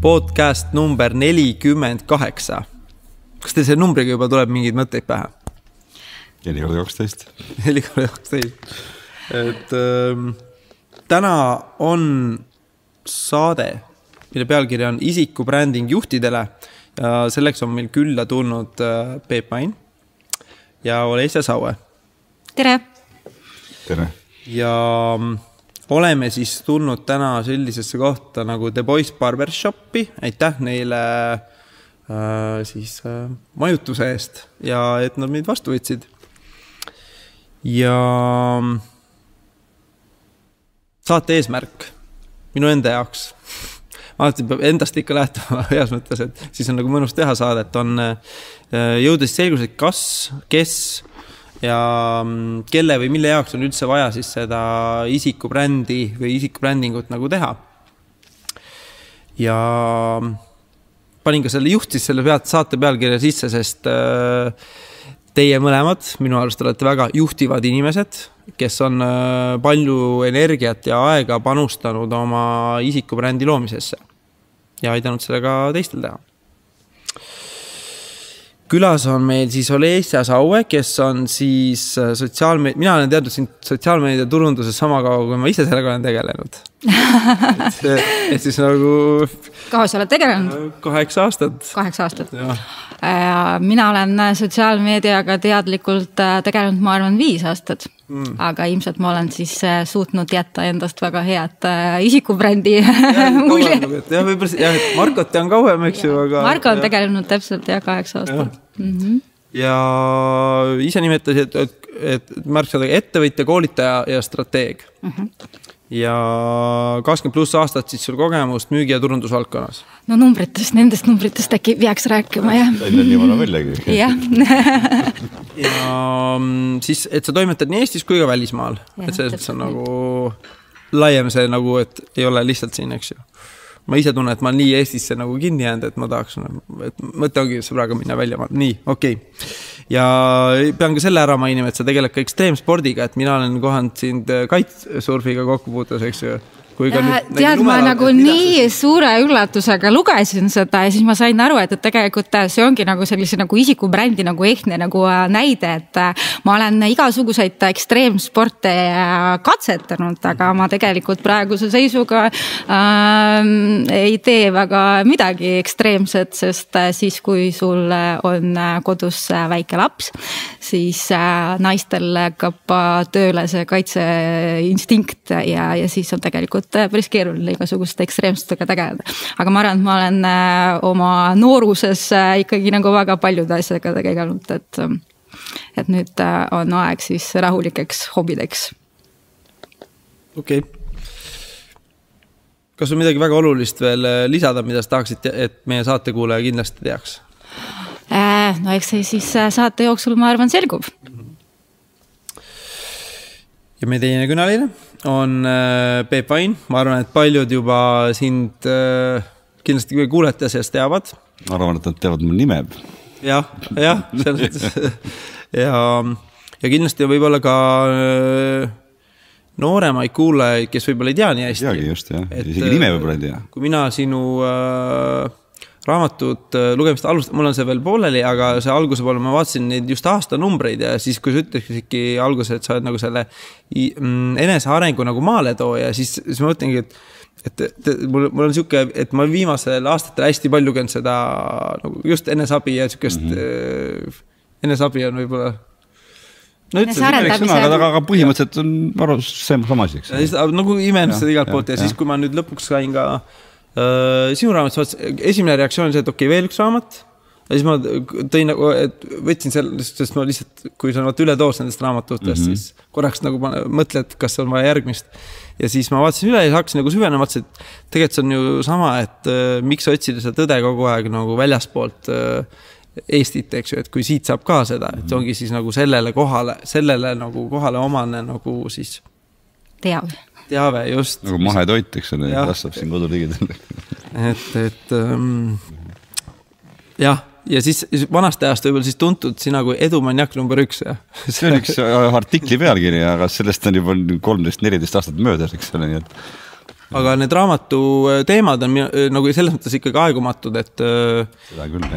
podcast number nelikümmend kaheksa. kas teil selle numbriga juba tuleb mingeid mõtteid pähe? neli korda kaksteist. neli korda kaksteist. et ähm, täna on saade, mille pealkiri on isikubränding juhtidele ja selleks on meil külla tulnud äh, Peep Main ja Olesja Saue. tere. tere. ja mm, oleme siis tulnud täna sellisesse kohta nagu The Boys Barbershopi, aitäh neile äh, siis äh, majutuse eest ja et nad meid vastu võtsid. ja mm, saate eesmärk minu enda jaoks, alati peab endast ikka lähtuma heas mõttes, et siis on nagu mõnus teha saadet, on äh, jõuda siis selgusele, kas, kes ja mm, kelle või mille jaoks on üldse vaja siis seda isikubrändi või isikubrändingut nagu teha. ja mm, panin ka selle juht siis selle pealt saate pealkirja sisse, sest äh, teie mõlemad minu arust olete väga juhtivad inimesed, kes on äh, palju energiat ja aega panustanud oma isikubrändi loomisesse ja aidanud sellega teistel teha külas on meil siis Olesja Saue, kes on siis äh, sotsiaalmeedia, mina olen teadnud sind sotsiaalmeedia turunduses sama kaua, kui ma ise sellega olen tegelenud et, et siis nagu. kaua sa oled tegelenud? Äh, kaheksa aastat. kaheksa aastat. mina olen sotsiaalmeediaga teadlikult äh, tegelenud, ma arvan, viis aastat mm.. aga ilmselt ma olen siis suutnud jätta endast väga head isikubrändi mulje. jah, võib-olla jah, et Markot tean kauem, eks ju, aga. Marko on tegelenud täpselt jah, kaheksa aastat mm. -hmm. ja ise nimetasid, et, et märksõnaga ettevõtja, koolitaja ja strateeg mm. -hmm ja kakskümmend pluss aastat siis sul kogemust müügi- ja turundusvaldkonnas. no numbritest, nendest numbritest äkki peaks rääkima jah. välja nii vana väljagi. jah ja mm, siis, et sa toimetad nii Eestis kui ka välismaal, et selles mõttes on nagu laiem see nagu, et ei ole lihtsalt siin, eks ju ma ise tunnen, et ma olen nii Eestisse nagu kinni jäänud, et ma tahaks, et mõte ongi sõbraga minna välja, nii, okei okay. Ja pean ka selle ära mainima, et sa tegeled ka ekstreemspordiga, et mina olen kohanud sind kitesurfiga kokku puutes, eks ju kui ka nüüd. tead, ma nagu nii see... suure üllatusega lugesin seda ja siis ma sain aru, et, et tegelikult see ongi nagu sellise nagu isikubrändi nagu ehtne nagu äh, näide, et äh, ma olen igasuguseid ekstreemsporte äh, katsetanud, aga ma tegelikult praeguse seisuga äh, ei tee väga midagi ekstreemset, sest siis, kui sul on kodus väike laps, siis äh, naistel hakkab tööle see kaitseinstinkt ja, ja siis on tegelikult et äh, päris keeruline igasuguste ekstreemsustega tegeleda. aga ma arvan, et ma olen äh, oma nooruses äh, ikkagi nagu väga paljude asjadega tegelenud, et, et nüüd on aeg siis rahulikeks hobideks. okei okay kas on midagi väga olulist veel lisada, mida sa tahaksid, et meie saatekuulaja kindlasti teaks? no eks see siis saate jooksul, ma arvan, selgub. ja meie teine külaline on äh, Peep Vain, ma arvan, et paljud juba sind äh, kindlasti kuulajate seas teavad. ma arvan, et nad teavad mu nime. jah, jah, selles mõttes ja, ja kindlasti võib-olla ka äh, nooremaid kuulajaid, kes võib-olla ei tea nii hästi. ei teagi just jah, isegi nime võib-olla ei tea. kui mina sinu äh, raamatut äh, lugemist alustada, mul on see veel pooleli, aga see alguse poole ma vaatasin neid just aastanumbreid ja siis, kui sa ütlesidki alguses, et sa oled nagu selle mm, enesearengu nagu maaletooja, siis, siis ma mõtlengi, et et, et mul, mul on sihuke, et ma viimasel aastatel hästi palju lugenud seda nagu just eneseabi ja sihukest mm, -hmm. eneseabi on võib-olla no üldse, aga, aga põhimõtteliselt on aru, see sama asi, eks. nagu imenud seda igalt poolt ja, ja siis, kui ma nüüd lõpuks sain ka äh, Äh, sinu raamat, esimene reaktsioon oli see, et okei okay,, veel üks raamat. ja siis ma tõin nagu, et võtsin selle, sest ma lihtsalt, kui sa oled üledoos nendest raamatutest mm, -hmm. siis korraks nagu mõtled, kas on vaja järgmist. ja siis ma vaatasin üle ja hakkasin nagu süvenema, vaatasin, et tegelikult see on ju sama, et äh, miks otsida seda tõde kogu aeg nagu väljaspoolt äh, Eestit, eks ju, et kui siit saab ka seda, et see ongi siis nagu sellele kohale, sellele nagu kohale omane nagu siis. teave teave, just. nagu mahetoit, eks ole, kasvab siin koduligidal et, et ähm, jah, ja siis vanast ajast võib-olla siis tuntud sina kui edumaniak number üks, jah? see on üks äh, artikli pealkiri, aga sellest on juba kolmteist, neliteist aastat möödas, eks ole, nii et aga need raamatu teemad on nagu selles mõttes ikkagi aegumatud, et.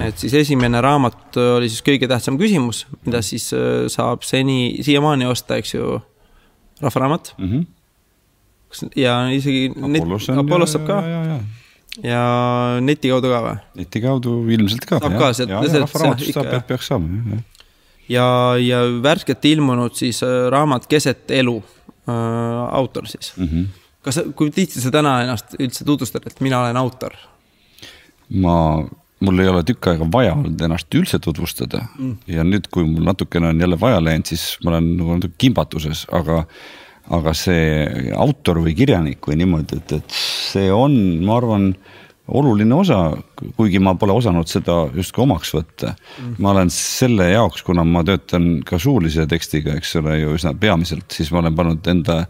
et siis esimene raamat oli siis Kõige tähtsam küsimus, mida siis saab seni, siiamaani osta, eks ju, Rahvaraamat mm. -hmm ja isegi Apollos, net, Apollos saab ka. ja neti kaudu ka või? neti kaudu ilmselt ka. saab ka sealt. rahvaraamatust saab, peaks saama, ja, ja värskelt ilmunud siis äh, raamat Keset elu äh,, autor siis mm. -hmm. kas, kui tihti sa täna ennast üldse tutvustad, et mina olen autor? ma mul ei ole tükk aega vaja olnud ennast üldse tutvustada mm. ja nüüd, kui mul natukene on jälle vaja läinud, siis ma olen nagu natuke kimbatuses, aga aga see autor või kirjanik või niimoodi, et, et see on, ma arvan, oluline osa, kuigi ma pole osanud seda justkui omaks võtta mm.. ma olen selle jaoks, kuna ma töötan ka suulise tekstiga, eks ole ju üsna peamiselt, siis ma olen pannud enda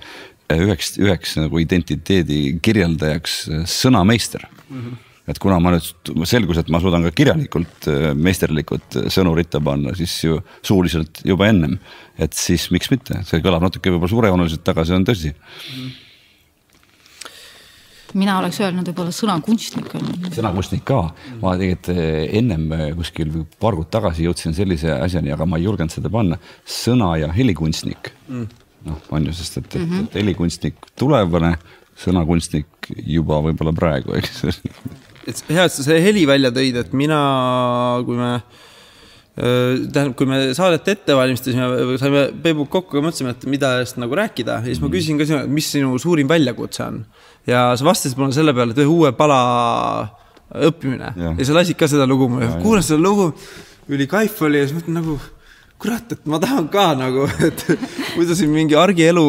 üheks, üheks nagu identiteedi kirjeldajaks sõnameister mm. -hmm et kuna ma nüüd selgus, et ma suudan ka kirjalikult äh, meisterlikult äh, sõnu ritta panna, siis ju suuliselt juba ennem. et siis miks mitte, see kõlab natuke võib-olla suurejooneliselt, aga see on tõsi. mina oleks öelnud võib-olla sõnakunstnik. sõnakunstnik ka, ma tegelikult äh, ennem kuskil paar kuud tagasi jõudsin sellise asjani, aga ma ei julgenud seda panna, sõna ja helikunstnik. Mm.. noh, on ju, sest et, et, et, et helikunstnik tulevane sõnakunstnik juba võib-olla praegu, eks et hea, et sa selle heli välja tõid, et mina, kui me tähendab, kui me saadet ette valmistasime, saime Peebuga kokku ja mõtlesime, et mida sellest nagu rääkida. Ja siis ma mhm. küsisin ka sinu, et mis sinu suurim väljakutse on. ja sa vastasid mulle selle peale, et ühe uue pala õppimine. Ja, ja sa lasid ka seda lugu mulle, kuulasin seda lugu, ülikaif oli ja siis mõtlen nagu kurat, et ma tahan ka nagu, et muidu siin mingi argielu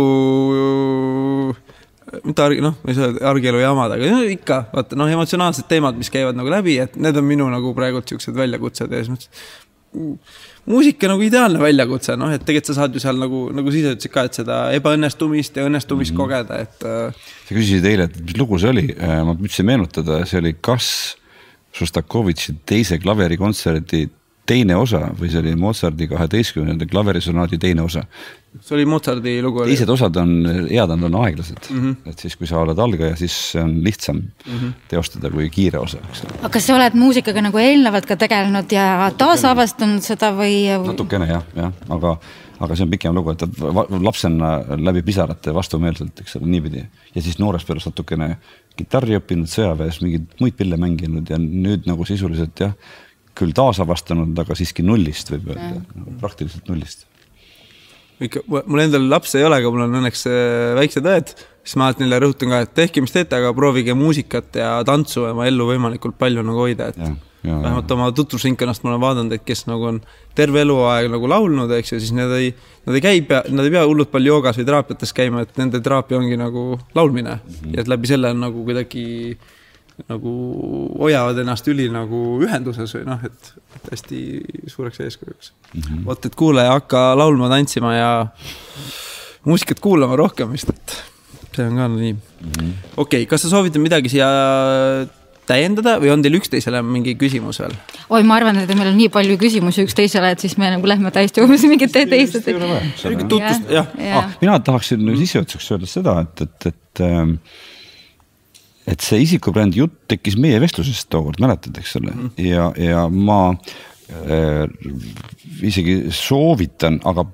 mitte arg-, noh, ma ei saa öelda argielu jamad, aga no, ikka, vaata noh, emotsionaalsed teemad, mis käivad nagu läbi, et need on minu nagu praegult siuksed väljakutsed ja siis mõtlesin. muusika nagu ideaalne väljakutse, noh, et tegelikult sa saad ju seal nagu, nagu sa ise ütlesid ka, et seda ebaõnnestumist ja õnnestumist mm -hmm. kogeda, et. Äh, sa küsisid eile, et mis lugu see oli, äh, ma püüdsin meenutada, see oli kas Šostakovitši teise klaverikontserdi teine osa või see oli Mozarti kaheteistkümnenda klaverisonaadi teine osa see oli Mozarti lugu. teised osad on head, nad on aeglased mm, -hmm. et siis, kui sa oled algaja, siis on lihtsam mm -hmm. teostada kui kiire osa, eks ole. aga kas sa oled muusikaga nagu eelnevalt ka tegelenud ja taasavastanud seda või? natukene jah, jah, aga, aga see on pikem lugu, et lapsena läbi pisarate vastumeelselt, eks ole, niipidi. ja siis noorest peale natukene kitarri õppinud, sõjaväes mingeid muid pille mänginud ja nüüd nagu sisuliselt jah, küll taasavastanud, aga siiski nullist võib öelda, praktiliselt nullist ikka, mul endal lapsi ei ole, aga mul on õnneks äh, väiksed õed, siis ma alati neile rõhutan ka, et tehke, mis teete, aga proovige muusikat ja tantsu oma ellu võimalikult palju nagu hoida, et ja, ja, vähemalt oma tutvusringkonnast ma olen vaadanud, et kes nagu on terve eluaeg nagu laulnud, eks ju, siis nad ei, nad ei käi nad ei pea hullult palju joogas või teraapiates käima, et nende teraapia ongi nagu laulmine. Mm -hmm. ja et läbi selle on nagu kuidagi nagu hoiavad ennast üli nagu ühenduses või noh, et, et hästi suureks eeskujuks mm -hmm.. vot, et kuulaja hakka laulma, tantsima ja muusikat kuulama rohkem vist, et see on ka nii mm -hmm.. okei okay,, kas sa soovid midagi siia täiendada või on teil üksteisele mingi küsimus veel? oi, ma arvan, et meil on nii palju küsimusi üksteisele, et siis me nagu lähme täiesti umbes mingite teiste. tutvust, jah ja. ah,. mina tahaksin sissejuhatuseks öelda seda, et, et, et ähm, et see isikubrändi jutt tekkis meie vestlusest tookord, mäletad, eks ole? Mm, ja, ja ma äh, isegi soovitan, aga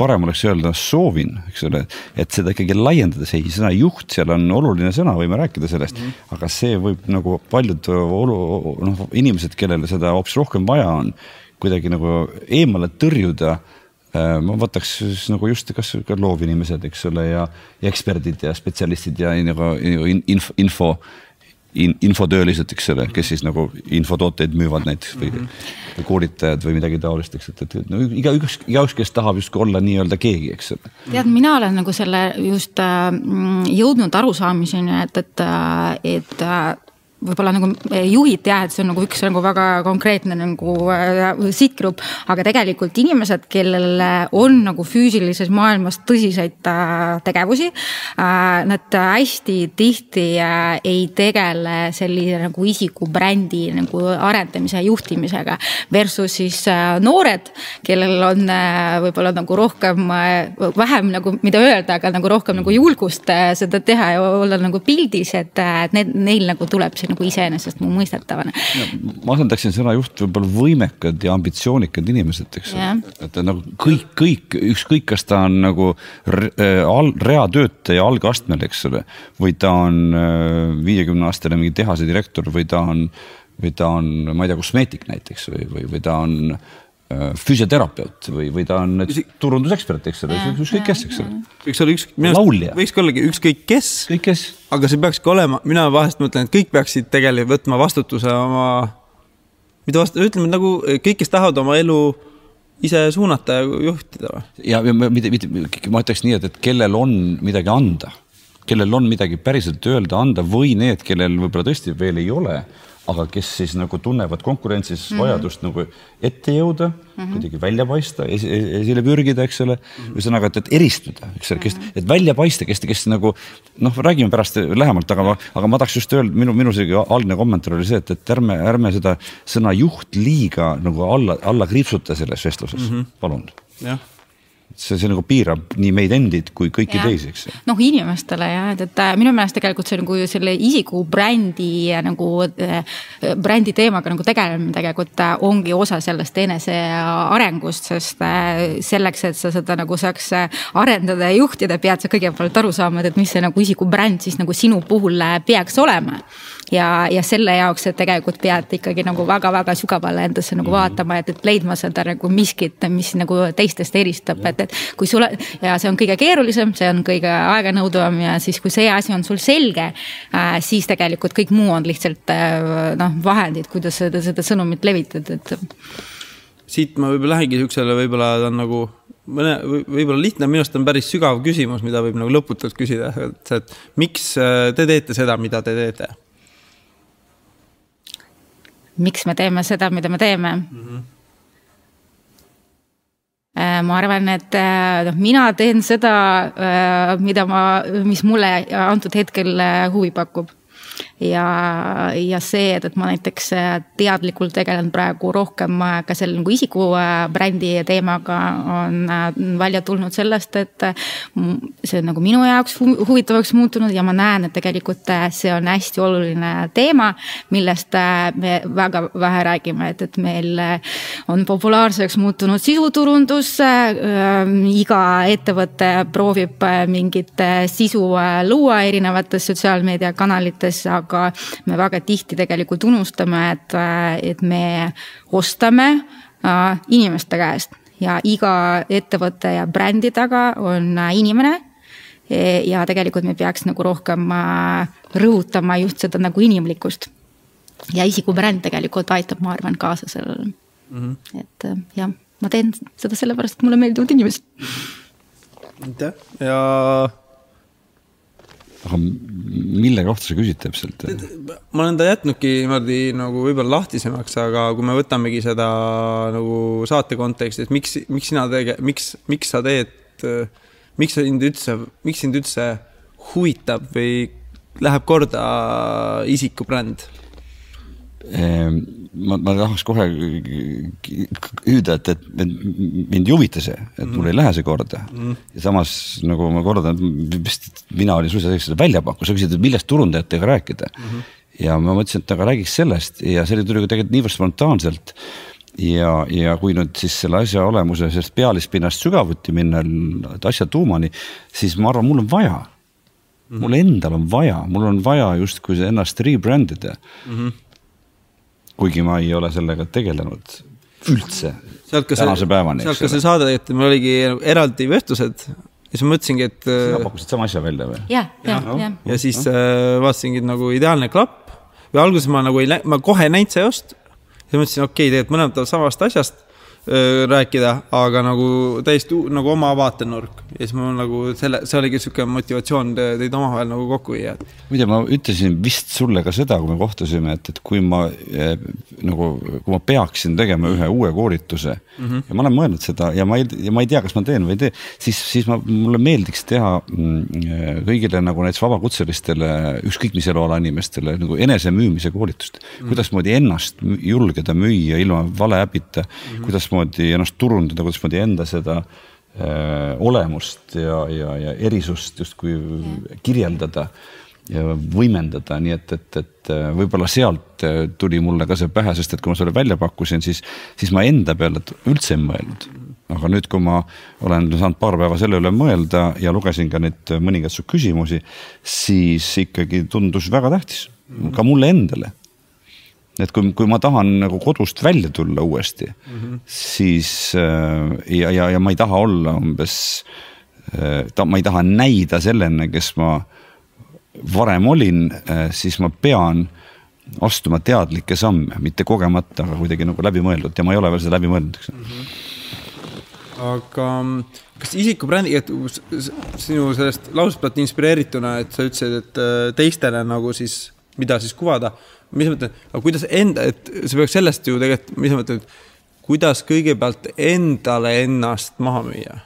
parem oleks öelda soovin, eks ole, et seda ikkagi laiendades, ei, sõna juht, seal on oluline sõna, võime rääkida sellest. Mm, -hmm. aga see võib nagu paljud olu-, noh, inimesed, kellele seda hoopis rohkem vaja on, kuidagi nagu eemale tõrjuda Äh, ma võtaks siis nagu just, kas ka loovinimesed, eks ole, ja, eksperdid ja spetsialistid ja nagu info, info in,, infotöölised, eks ole, kes siis nagu infotooteid müüvad näiteks või mm, -hmm. või koolitajad või midagi taolist, eks, et, et no igaüks, igaüks, kes tahab justkui olla nii-öelda keegi, eks ole. tead, mina olen nagu selle just äh, jõudnud arusaamiseni, et, et, äh, et võib-olla nagu juhiti jah, et see on nagu üks nagu väga konkreetne nagu äh, sihtgrupp, aga tegelikult inimesed, kellel on nagu füüsilises maailmas tõsiseid äh, tegevusi äh,. Nad hästi tihti äh, ei tegele sellise nagu isikubrändi nagu arendamise ja juhtimisega. Versus siis äh, noored, kellel on äh, võib-olla nagu rohkem äh,, vähem nagu mida öelda, aga nagu rohkem nagu julgust äh, seda teha ja olla nagu pildis, et, äh, need, neil nagu tuleb see nagu iseenesestmõistetavana. ma asendaksin sõna juht võib-olla võimekad ja ambitsioonikad inimesed, eks ole. et nagu kõik, kõik, ükskõik, kas ta on nagu äh, reatöötaja algastmel, eks ole. või ta on äh, viiekümne aastane mingi tehase direktor või ta on, või ta on, ma ei tea, kosmeetik näiteks või, või, või ta on füsioterapeut või, või ta on turundusekspert, eks ole, ükskõik kes, eks ole. võiks olla üks, minu arust võikski ollagi ükskõik kes. kõik kes. aga see peakski olema, mina vahest mõtlen, et kõik peaksid tegelikult võtma vastutuse oma, mitte vastu, ütleme nagu kõik, kes tahavad oma elu ise suunata ja juhtida või? ja, ja mitte, mitte, ma ütleks nii, et, et kellel on midagi anda, kellel on midagi päriselt öelda, anda või need, kellel võib-olla tõesti veel ei ole aga kes siis nagu tunnevad konkurentsis mm -hmm. vajadust nagu ette jõuda mm, -hmm. kuidagi välja paista es, esile pürgida, eks ole mm -hmm.. ühesõnaga, et, et eristuda, eks ole, kes, et välja paista, kes, kes nagu noh, räägime pärast lähemalt, aga, aga ma tahaks just öelda, minu, minu see algne kommentaar oli see, et, et ärme, ärme seda sõna juht liiga nagu alla, alla kriipsuta selles vestluses mm, -hmm. palun. jah see, see nagu piirab nii meid endid kui kõiki ja. teisi, eks. noh, inimestele jah, et, et äh, minu meelest tegelikult see nagu selle isiku brändi nagu äh, brändi teemaga nagu tegelemine tegelikult äh, ongi osa sellest enesearengust, sest selleks, et sa seda nagu saaks arendada ja juhtida, pead sa kõigepealt aru saama, et mis see nagu isiku bränd siis nagu sinu puhul peaks olema ja, ja selle jaoks, et tegelikult pead ikkagi nagu väga-väga sügavale endasse nagu mm -hmm. vaatama, et, et leidma seda nagu miskit, mis nagu teistest eristab, et, et kui sulle ja see on kõige keerulisem, see on kõige aeganõudvam ja siis, kui see asi on sul selge äh,, siis tegelikult kõik muu on lihtsalt äh, noh, vahendid, kuidas seda, seda sõnumit levitada, et. siit ma võib-olla lähengi siuksele, võib-olla ta on nagu mõne, võib-olla lihtne, minu arust on päris sügav küsimus, mida võib nagu lõputult küsida, et, et miks äh, te teete seda, mida te teete miks me teeme seda, mida me teeme mm. -hmm ma arvan, et äh, noh, mina teen seda, äh, mida ma, mis mulle antud hetkel huvi pakub ja, ja see, et, et ma näiteks äh, teadlikult tegelen praegu rohkem äh, ka selle nagu isiku äh, brändi teemaga, on välja tulnud sellest, et see on nagu minu jaoks huvitavaks muutunud ja ma näen, et tegelikult see on hästi oluline teema, millest me väga vähe räägime, et, et meil on populaarseks muutunud sisuturundus. iga ettevõte proovib mingit sisu luua erinevates sotsiaalmeediakanalites, aga me väga tihti tegelikult unustame, et, et me ostame äh, inimeste käest ja iga ettevõtte ja brändi taga on äh, inimene. E, ja tegelikult me peaks nagu rohkem äh, rõhutama just seda nagu inimlikkust. ja isikubränd tegelikult aitab, ma arvan, kaasa sellele mm. -hmm. et jah, ma teen seda sellepärast, et mulle meeldivad inimesed. aitäh ja aga mille kohta sa küsid täpselt? ma olen ta jätnudki niimoodi nagu võib-olla lahtisemaks, aga kui me võtamegi seda nagu saate kontekstis, miks, miks sina tege-, miks, miks sa teed, miks sind üldse, miks sind üldse huvitab või läheb korda isikubränd? Ehm, ma, ma tahaks kohe hüüda, et, et mind ei huvita see, et mul ei lähe see korda mm.. ja samas nagu ma kordan, mina olin suisa selleks seda välja pakkunud, sa küsisid, et millest turundajatega rääkida mm. -hmm. ja ma mõtlesin, et aga räägiks sellest ja see tuli tegelikult niivõrd spontaanselt. ja, ja kui nüüd siis selle asja olemuse sellest pealispinnast sügavuti minna, asja tuumani, siis ma arvan, mul on vaja mm. -hmm. mul endal on vaja, mul on vaja justkui ennast rebrand ida mm. -hmm kuigi ma ei ole sellega tegelenud üldse tänase päevani. sealt ka see saade tegelikult, meil oligi eraldi vestlused ja siis ma mõtlesingi, et. sina äh, pakkusid sama asja välja või? ja, ja, ja. ja siis äh, vaatasingi nagu ideaalne klapp või alguses ma nagu ei, ma kohe ei näinud seost. siis mõtlesin, okei okay,, tegelikult mõlemad tulevad samast asjast. Rääkida, aga nagu täiesti nagu oma vaatenurk ja siis mul nagu selle, see oligi sihuke motivatsioon teid omavahel nagu kokku viia. muide, ma ütlesin vist sulle ka seda, kui me kohtusime, et, et kui ma eh, nagu, kui ma peaksin tegema ühe uue koolituse mm -hmm. ja ma olen mõelnud seda ja ma ei, ja ma ei tea, kas ma teen või ei tee, siis, siis ma, mulle meeldiks teha mm, kõigile nagu näiteks vabakutselistele, ükskõik mis eluala inimestele nagu enesemüümise koolitust mm. -hmm. kuidasmoodi ennast julgeda müüa ilma valeäpita mm, -hmm. kuidas kuidasmoodi ennast turundada, kuidasmoodi enda seda äh, olemust ja, ja, ja erisust justkui kirjeldada ja võimendada, nii et, et, et äh, võib-olla sealt äh, tuli mulle ka see pähe, sest et kui ma selle välja pakkusin, siis, siis ma enda peale üldse ei mõelnud. aga nüüd, kui ma olen saanud paar päeva selle üle mõelda ja lugesin ka neid mõningaid su küsimusi, siis ikkagi tundus väga tähtis. Ka mulle endale et kui, kui ma tahan nagu kodust välja tulla uuesti mm, -hmm. siis äh, ja, ja, ja ma ei taha olla umbes, äh, ta, ma ei taha näida sellena, kes ma varem olin, äh, siis ma pean astuma teadlikke samme, mitte kogemata, aga kuidagi nagu läbimõeldult ja ma ei ole veel seda läbi mõelnud, eks mm. -hmm. aga kas isikubrändi, et sinu sellest lausest pealt inspireerituna, et sa ütlesid, et teistele nagu siis, mida siis kuvada mis ma mõtlen, aga kuidas enda, et see peaks sellest ju tegelikult, mis ma mõtlen, kuidas kõigepealt endale ennast maha müüa?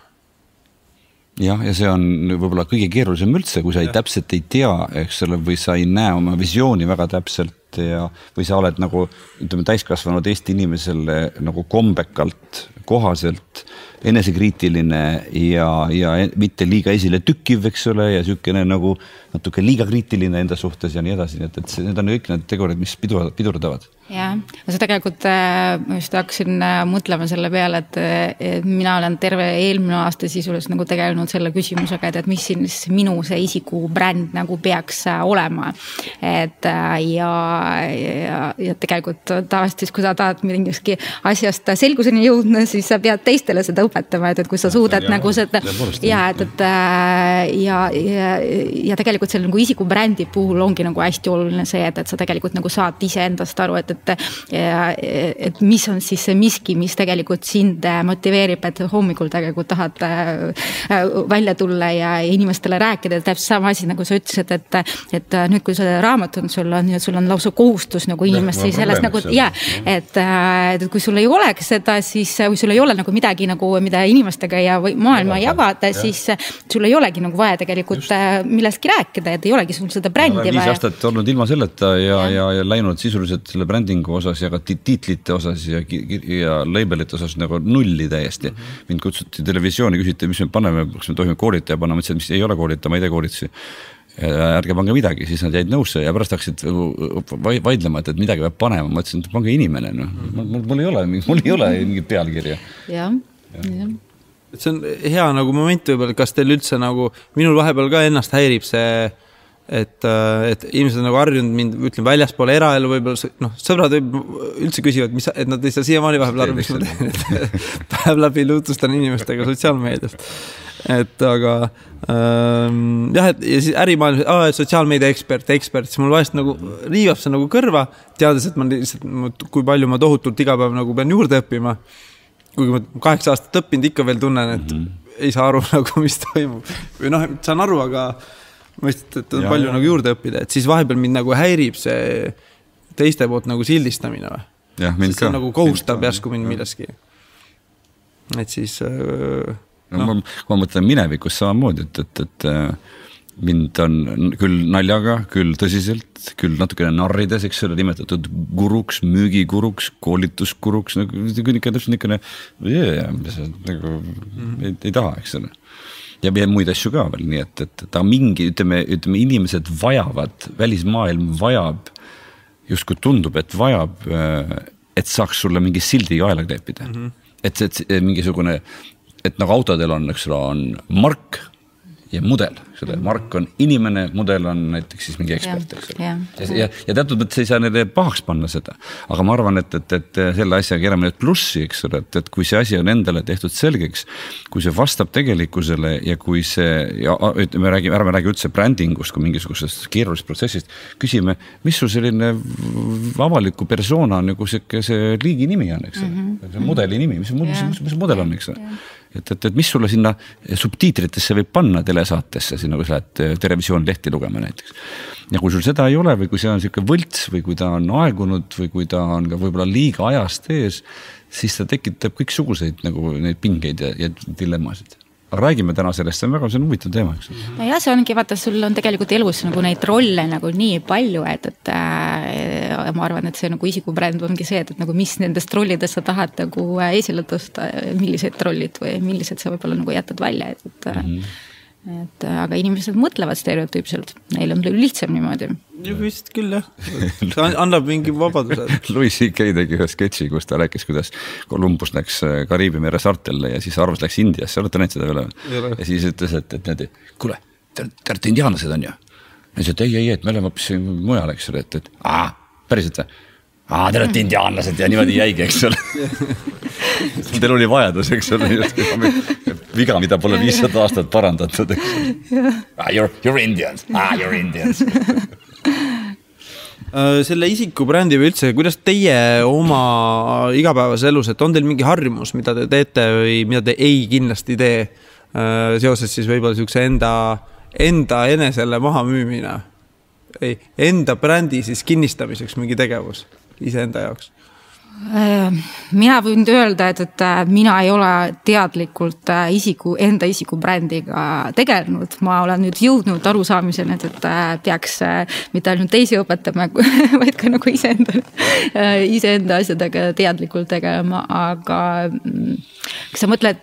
Jah, ja see on võib-olla kõige keerulisem üldse, kui sa ei, täpselt ei tea, eks ole, või sa ei näe oma visiooni väga täpselt ja, või sa oled nagu ütleme, täiskasvanud Eesti inimesele nagu kombekalt, kohaselt enesekriitiline ja, ja mitte liiga esile tükkiv, eks ole, ja niisugune nagu natuke liiga kriitiline enda suhtes ja nii edasi, nii et, et need on kõik need tegurid, mis pidurdavad, pidurdavad jah, see tegelikult äh, ma just hakkasin äh, mõtlema selle peale, et, et mina olen terve eelmine aasta sisuliselt nagu tegelenud selle küsimusega, et, et mis siis minu see isikubränd nagu peaks äh, olema. et ja, ja, ja tegelikult tavaliselt siis, kui sa tahad millestki asjast selguseni jõudma, siis sa pead teistele seda õpetama, et, et kui sa suudad ja, nagu seda ja et, et ja, ja, ja tegelikult selle nagu isikubrändi puhul ongi nagu hästi oluline see, et, et sa tegelikult nagu saad iseendast aru, et, et, et mis on siis see miski, mis tegelikult sind motiveerib, et hommikul tegelikult tahad äh, välja tulla ja inimestele rääkida, täpselt sama asi, nagu sa ütlesid, et, et nüüd, kui see raamat on sul on, sul on lausa kohustus nagu inimesi sellest nagu ja et, et kui sul ei oleks seda, siis kui sul ei ole nagu midagi nagu, mida inimestega ja maailma jagada, siis sul ei olegi nagu vaja tegelikult Just. Äh, millestki rääkida, et ei olegi sul seda brändi vaja. viis aastat olnud ilma selleta ja, ja, ja, ja läinud sisuliselt selle brändi branding'u osas ja ka tiitlite osas ja, ja label'ite osas nagu nulli täiesti mm. -hmm. mind kutsuti televisiooni, küsiti, mis me paneme, kas me tohime koolitaja panna, ma ütlesin, et mis ei ole koolitaja, ma ei tee koolitusi ärge pange midagi, siis nad jäid nõusse ja pärast hakkasid nagu vaidlema, et, et midagi peab panema, ma ütlesin, et pange inimene, noh, mul, mul ei ole, mul ei ole mingit pealkirja. jah, jah et see on hea nagu moment võib-olla, kas teil üldse nagu, minul vahepeal ka ennast häirib see äh, et inimesed on nagu harjunud mind, ütleme väljaspool eraelu võib-olla noh, sõbrad üldse küsivad, mis, et nad ei saa siiamaani vahepeal aru, mis ma teen, et päev läbi tutvustan inimestega sotsiaalmeediast. et aga ähm, jah, et ja siis ärimaailmas ah,, sotsiaalmeedia ekspert, ekspert, siis mul vahest nagu riivab see nagu kõrva, teades, et ma lihtsalt, kui palju ma tohutult iga päev nagu pean juurde õppima. kuigi ma kaheksa aastat õppinud, ikka veel tunnen, et mm -hmm. ei saa aru nagu, mis toimub või noh, saan aru, aga mõistad, et on ja, palju ja. nagu juurde õppida, et siis vahepeal mind nagu häirib see teiste poolt nagu sildistamine või? jah, mind ka. nagu kohustab järsku mind milleski. et siis äh,. no, no. ma, ma mõtlen minevikus samamoodi, et, et, et äh, mind on küll naljaga, küll tõsiselt, küll natukene narrides, eks ole, nimetatud guruks, müügiguruks, koolitusguruks nagu niisugune täpselt niisugune, nagu mm -hmm. ei, ei taha, eks ole ja veel muid asju ka veel, nii et, et ta mingi, ütleme, ütleme inimesed vajavad, välismaailm vajab, justkui tundub, et vajab, äh, et saaks sulle mingi sildi kaela kleepida mm. -hmm. et, et mingisugune, et nagu autodel on, eks ole, on mark ja mudel, eks ole, Mark on inimene, mudel on näiteks siis mingi ekspert, eks ole. ja, ja, ja, teatud mõttes ei saa neile pahaks panna seda, aga ma arvan, et, et, et selle asjaga keerame nüüd plussi, eks ole, et, et kui see asi on endale tehtud selgeks. kui see vastab tegelikkusele ja kui see ja ütleme, räägime, ärme räägi üldse brändingust kui mingisugusest keerulisest protsessist. küsime, mis sul selline avaliku persona nagu sihuke see liigi nimi on, eks ole mm -hmm., mudeli nimi, mis, mis, mis, mis mudel on, eks ole et, et, et mis sulle sinna subtiitritesse võib panna telesaatesse, sinna kui sa lähed äh, Terevisiooni lehti lugema näiteks. ja kui sul seda ei ole või kui see on sihuke võlts või kui ta on aegunud või kui ta on ka võib-olla liiga ajast ees, siis ta tekitab kõiksuguseid nagu neid pingeid ja, ja dilemmasid aga räägime täna sellest, see on väga, see on huvitav teema, eks. nojah, see ongi vaata, sul on tegelikult elus nagu neid rolle nagu nii palju, et, et äh, ma arvan, et see nagu isikubränd ongi see, et, et nagu mis nendest rollidest sa tahad nagu äh, esile tõsta, millised rollid või millised sa võib-olla nagu jätad välja, et, et mm. -hmm et aga inimesed mõtlevad stereotüüpselt, neil on lihtsam niimoodi. vist küll jah, annab mingi vabaduse Louis CK tegi ühe sketši, kus ta rääkis, kuidas Columbus läks äh, Kariibi mere saartele ja siis arvas, läks Indiasse, olete näinud seda üle? ja siis ütles, et, et niimoodi, kuule, te olete indiaanlased on ju? ja siis, et ei, ei, et me oleme hoopis mujal, eks ole, et, et aa, päriselt või? Aa, te olete indiaanlased ja niimoodi jäigi, eks ole Teil oli vajadus, eks ole, viga, mida pole viissada aastat parandatud, eks ole. Ah, you are, you are Indians ah,, you are Indians äh, selle isiku brändi või üldse, kuidas teie oma igapäevases elus, et on teil mingi harjumus, mida te teete või mida te ei kindlasti tee äh, seoses siis võib-olla siukse enda, enda enesele mahamüümine? ei, enda brändi siis kinnistamiseks mingi tegevus iseenda jaoks? Äh, mina võin öelda, et, et äh, mina ei ole teadlikult äh, isiku, enda isikubrändiga tegelenud, ma olen nüüd jõudnud arusaamiseni, et, et peaks mitte ainult teisi õpetama, vaid ka nagu iseenda, iseenda asjadega teadlikult tegelema, aga mm, kas sa mõtled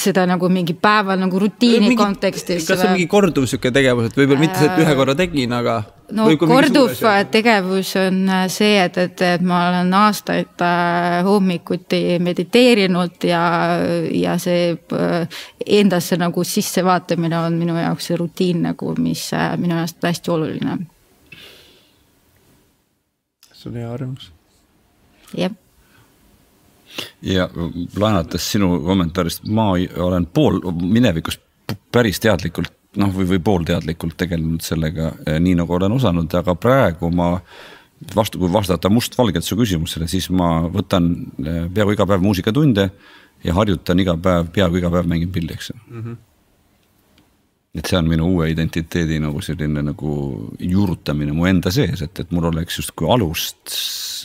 seda nagu mingi päeva nagu rutiini mingi, kontekstis. kas see on mingi korduv sihuke tegevus, et võib-olla mitte see, et ühe korra tegin, aga no korduv tegevus on äh, see, et, et, et ma olen aastaid äh, hommikuti mediteerinud ja, ja see äh, endasse nagu sissevaatamine on minu jaoks see rutiin nagu, mis minu jaoks hästi oluline. see on hea harjumus. jah ja laenates sinu kommentaarist, ma olen pool minevikus päris teadlikult noh, või, või poolteadlikult tegelenud sellega, eh, nii nagu olen osanud, aga praegu ma vastu, kui vastata mustvalgelt su küsimusele, siis ma võtan eh, peaaegu iga päev muusikatunde ja harjutan iga päev, peaaegu iga päev mängin pilli, eks mm. -hmm. et see on minu uue identiteedi nagu selline nagu juurutamine mu enda sees, et, et mul oleks justkui alust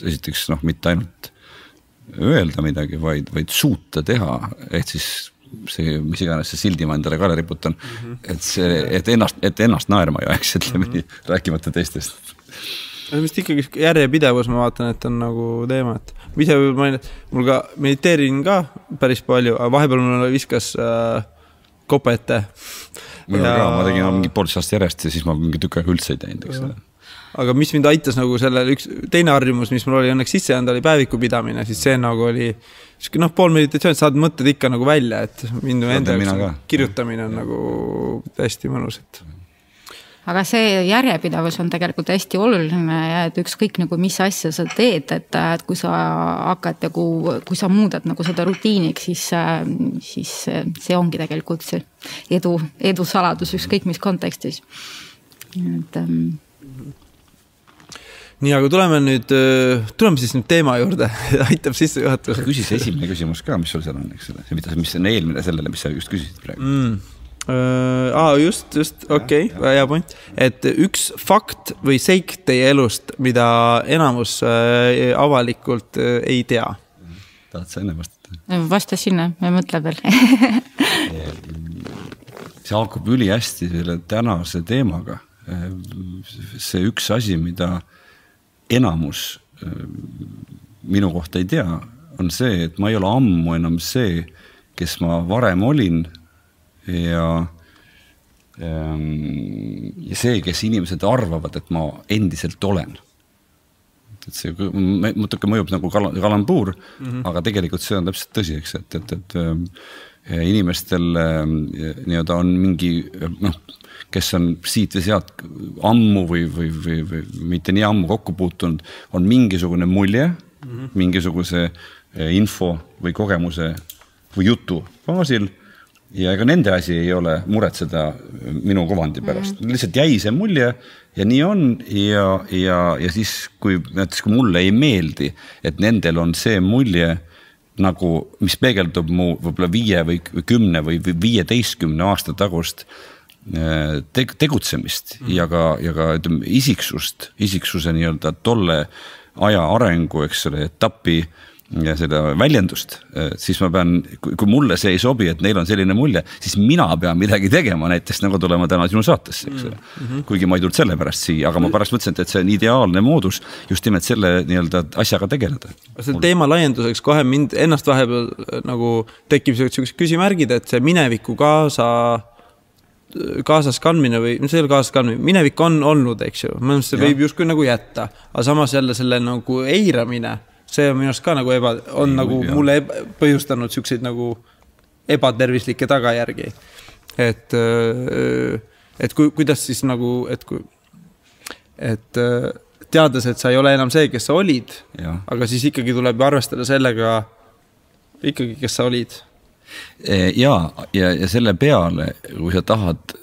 esiteks noh, mitte ainult öelda midagi, vaid, vaid suuta teha, ehk siis see, mis iganes see sildi ma endale kaela riputan mm. -hmm. et see, et ennast, et ennast naerma ei ajaks, ütleme mm -hmm. nii, rääkimata teistest. meelest ikkagi järjepidevus, ma vaatan, et on nagu teema, et ma ise ma, mul ka mediteerin ka päris palju, aga vahepeal mul viskas äh, kopa ette. minul ja... ka, ma tegin mingi poolteist aastat järjest ja siis ma mingi tükk aega üldse ei teinud, eks ole aga mis mind aitas nagu sellele üks teine harjumus, mis mul oli õnneks sisse jäänud, oli päeviku pidamine, siis see nagu oli sihuke noh, pool meditatsiooni, saad mõtted ikka nagu välja, et mind enda jaoks kirjutamine on nagu hästi mõnus, et aga see järjepidevus on tegelikult hästi oluline ja et ükskõik nagu mis asja sa teed, et, et kui sa hakkad nagu, kui sa muudad nagu seda rutiiniks, siis, siis see ongi tegelikult see edu, edu saladus ükskõik mis kontekstis. et ähm, nii, aga tuleme nüüd, tuleme siis nüüd teema juurde aitab sissejuhatus. küsi see esimene küsimus ka, mis sul seal on, eks ole, see, mida, mis on eelmine sellele, mis sa just küsisid praegu mm.. Uh, aa, just, just, okei okay,, hea point, et üks fakt või seik teie elust, mida enamus uh, avalikult uh, ei tea. tahad sa enne vastata? vasta sinna, ma ei mõtle veel see haakub ülihästi selle tänase teemaga. see üks asi, mida enamus äh, minu kohta ei tea, on see, et ma ei ole ammu enam see, kes ma varem olin ja ähm, ja see, kes inimesed arvavad, et ma endiselt olen. et see natuke mõjub nagu kal kalambuur mm, -hmm. aga tegelikult see on täpselt tõsi, eks, et, et, et ähm, inimestel nii-öelda on mingi noh kes on siit või sealt ammu või, või, või, või mitte nii ammu kokku puutunud, on mingisugune mulje mm -hmm. mingisuguse info või kogemuse või jutu baasil ja ega nende asi ei ole muretseda minu kuvandi pärast mm, -hmm. lihtsalt jäi see mulje ja nii on ja, ja, ja siis, kui näiteks, kui mulle ei meeldi, et nendel on see mulje nagu, mis peegeldub mu võib-olla viie või kümne või viieteistkümne aasta tagust äh, te, tegutsemist mm ja ka, ja ka ütleme isiksust, isiksuse nii-öelda tolle aja arengu, eks ole, etapi ja seda väljendust, siis ma pean, kui mulle see ei sobi, et neil on selline mulje, siis mina pean midagi tegema, näiteks nagu tulema täna sinu saatesse, eks ole. Mm -hmm.. kuigi ma ei tulnud sellepärast siia, aga ma pärast mõtlesin, et see on ideaalne moodus just nimelt selle nii-öelda asjaga tegeleda. selle teema laienduseks kohe mind ennast vahepeal nagu tekib siuksed küsimärgid, et see mineviku kaasa kaasas kandmine või, see ei ole kaasas kandmine, minevik on olnud, eks ju, minu arust see võib justkui nagu jätta, aga samas jälle selle nagu eiramine see on minu arust ka nagu eba, on ei, nagu jah. mulle eba, põhjustanud siukseid nagu ebatervislikke tagajärgi. et, et kui, kuidas siis nagu, et kui, et teades, et sa ei ole enam see, kes sa olid, aga siis ikkagi tuleb arvestada sellega ikkagi, kes sa olid. E, ja, ja, ja selle peale, kui sa tahad,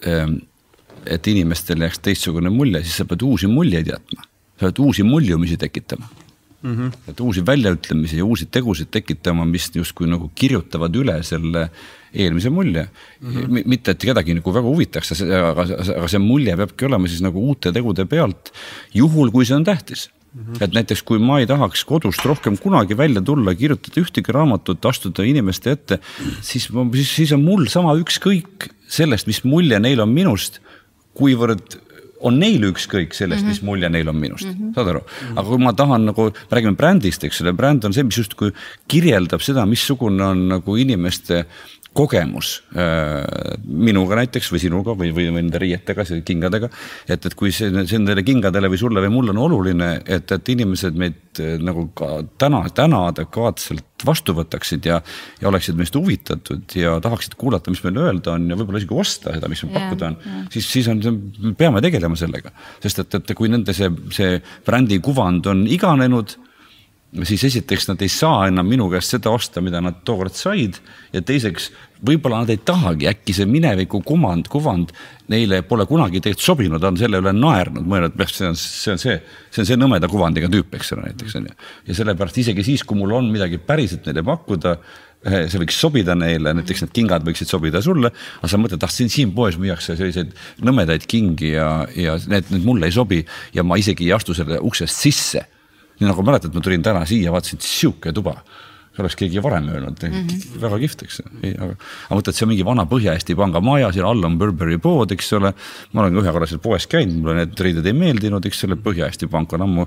et inimestel jääks teistsugune mulje, siis sa pead uusi muljeid jätma, sa pead uusi muljumisi tekitama mm. -hmm. et uusi väljaütlemisi ja uusi tegusid tekitama, mis justkui nagu kirjutavad üle selle eelmise mulje mm. -hmm. mitte, et kedagi nagu väga huvitaks, aga, aga see mulje peabki olema siis nagu uute tegude pealt, juhul kui see on tähtis Mm -hmm. et näiteks, kui ma ei tahaks kodust rohkem kunagi välja tulla, kirjutada ühtegi raamatut, astuda inimeste ette, siis, siis, siis on mul sama ükskõik sellest, mis mulje neil on minust, kuivõrd on neil ükskõik sellest mm, -hmm. mis mulje neil on minust mm, -hmm. saad aru, aga kui ma tahan nagu, me räägime brändist, eks ole, bränd on see, mis justkui kirjeldab seda, missugune on nagu inimeste kogemus äh, minuga näiteks või sinuga või, või nende riietega, kingadega. et, et kui see, see nendele kingadele või sulle või mulle on oluline, et, et inimesed meid äh, nagu ka täna, täna adekvaatselt vastu võtaksid ja, ja oleksid meist huvitatud ja tahaksid kuulata, mis meil öelda on ja võib-olla isegi osta seda, mis meil yeah, pakkuda on yeah., siis, siis on, peame tegelema sellega. sest et, et kui nende see, see brändi kuvand on iganenud siis esiteks nad ei saa enam minu käest seda osta, mida nad tookord said ja teiseks võib-olla nad ei tahagi, äkki see mineviku kuvand, kuvand neile pole kunagi tegelikult sobinud, on selle üle naernud, mõelnud, et see on, see on see, see on see nõmeda kuvandiga tüüp, eks ole, näiteks on ju. ja sellepärast isegi siis, kui mul on midagi päriselt neile pakkuda, eh, see võiks sobida neile, näiteks need kingad võiksid sobida sulle, aga sa mõtled, ah siin, siin poes müüakse selliseid nõmedaid kingi ja, ja need, need mulle ei sobi ja ma isegi ei astu selle uksest sisse nii nagu mäletad, ma tulin täna siia, vaatasin, sihuke tuba oleks keegi varem öelnud mm, -hmm. väga kihvt, eks. aga, aga mõtled, see on mingi vana Põhja-Eesti Panga maja, seal all on Burberry pood, eks ole. ma olen ka ühe korra seal poes käinud, mulle need riided ei meeldinud, eks ole, Põhja-Eesti Pank on ammu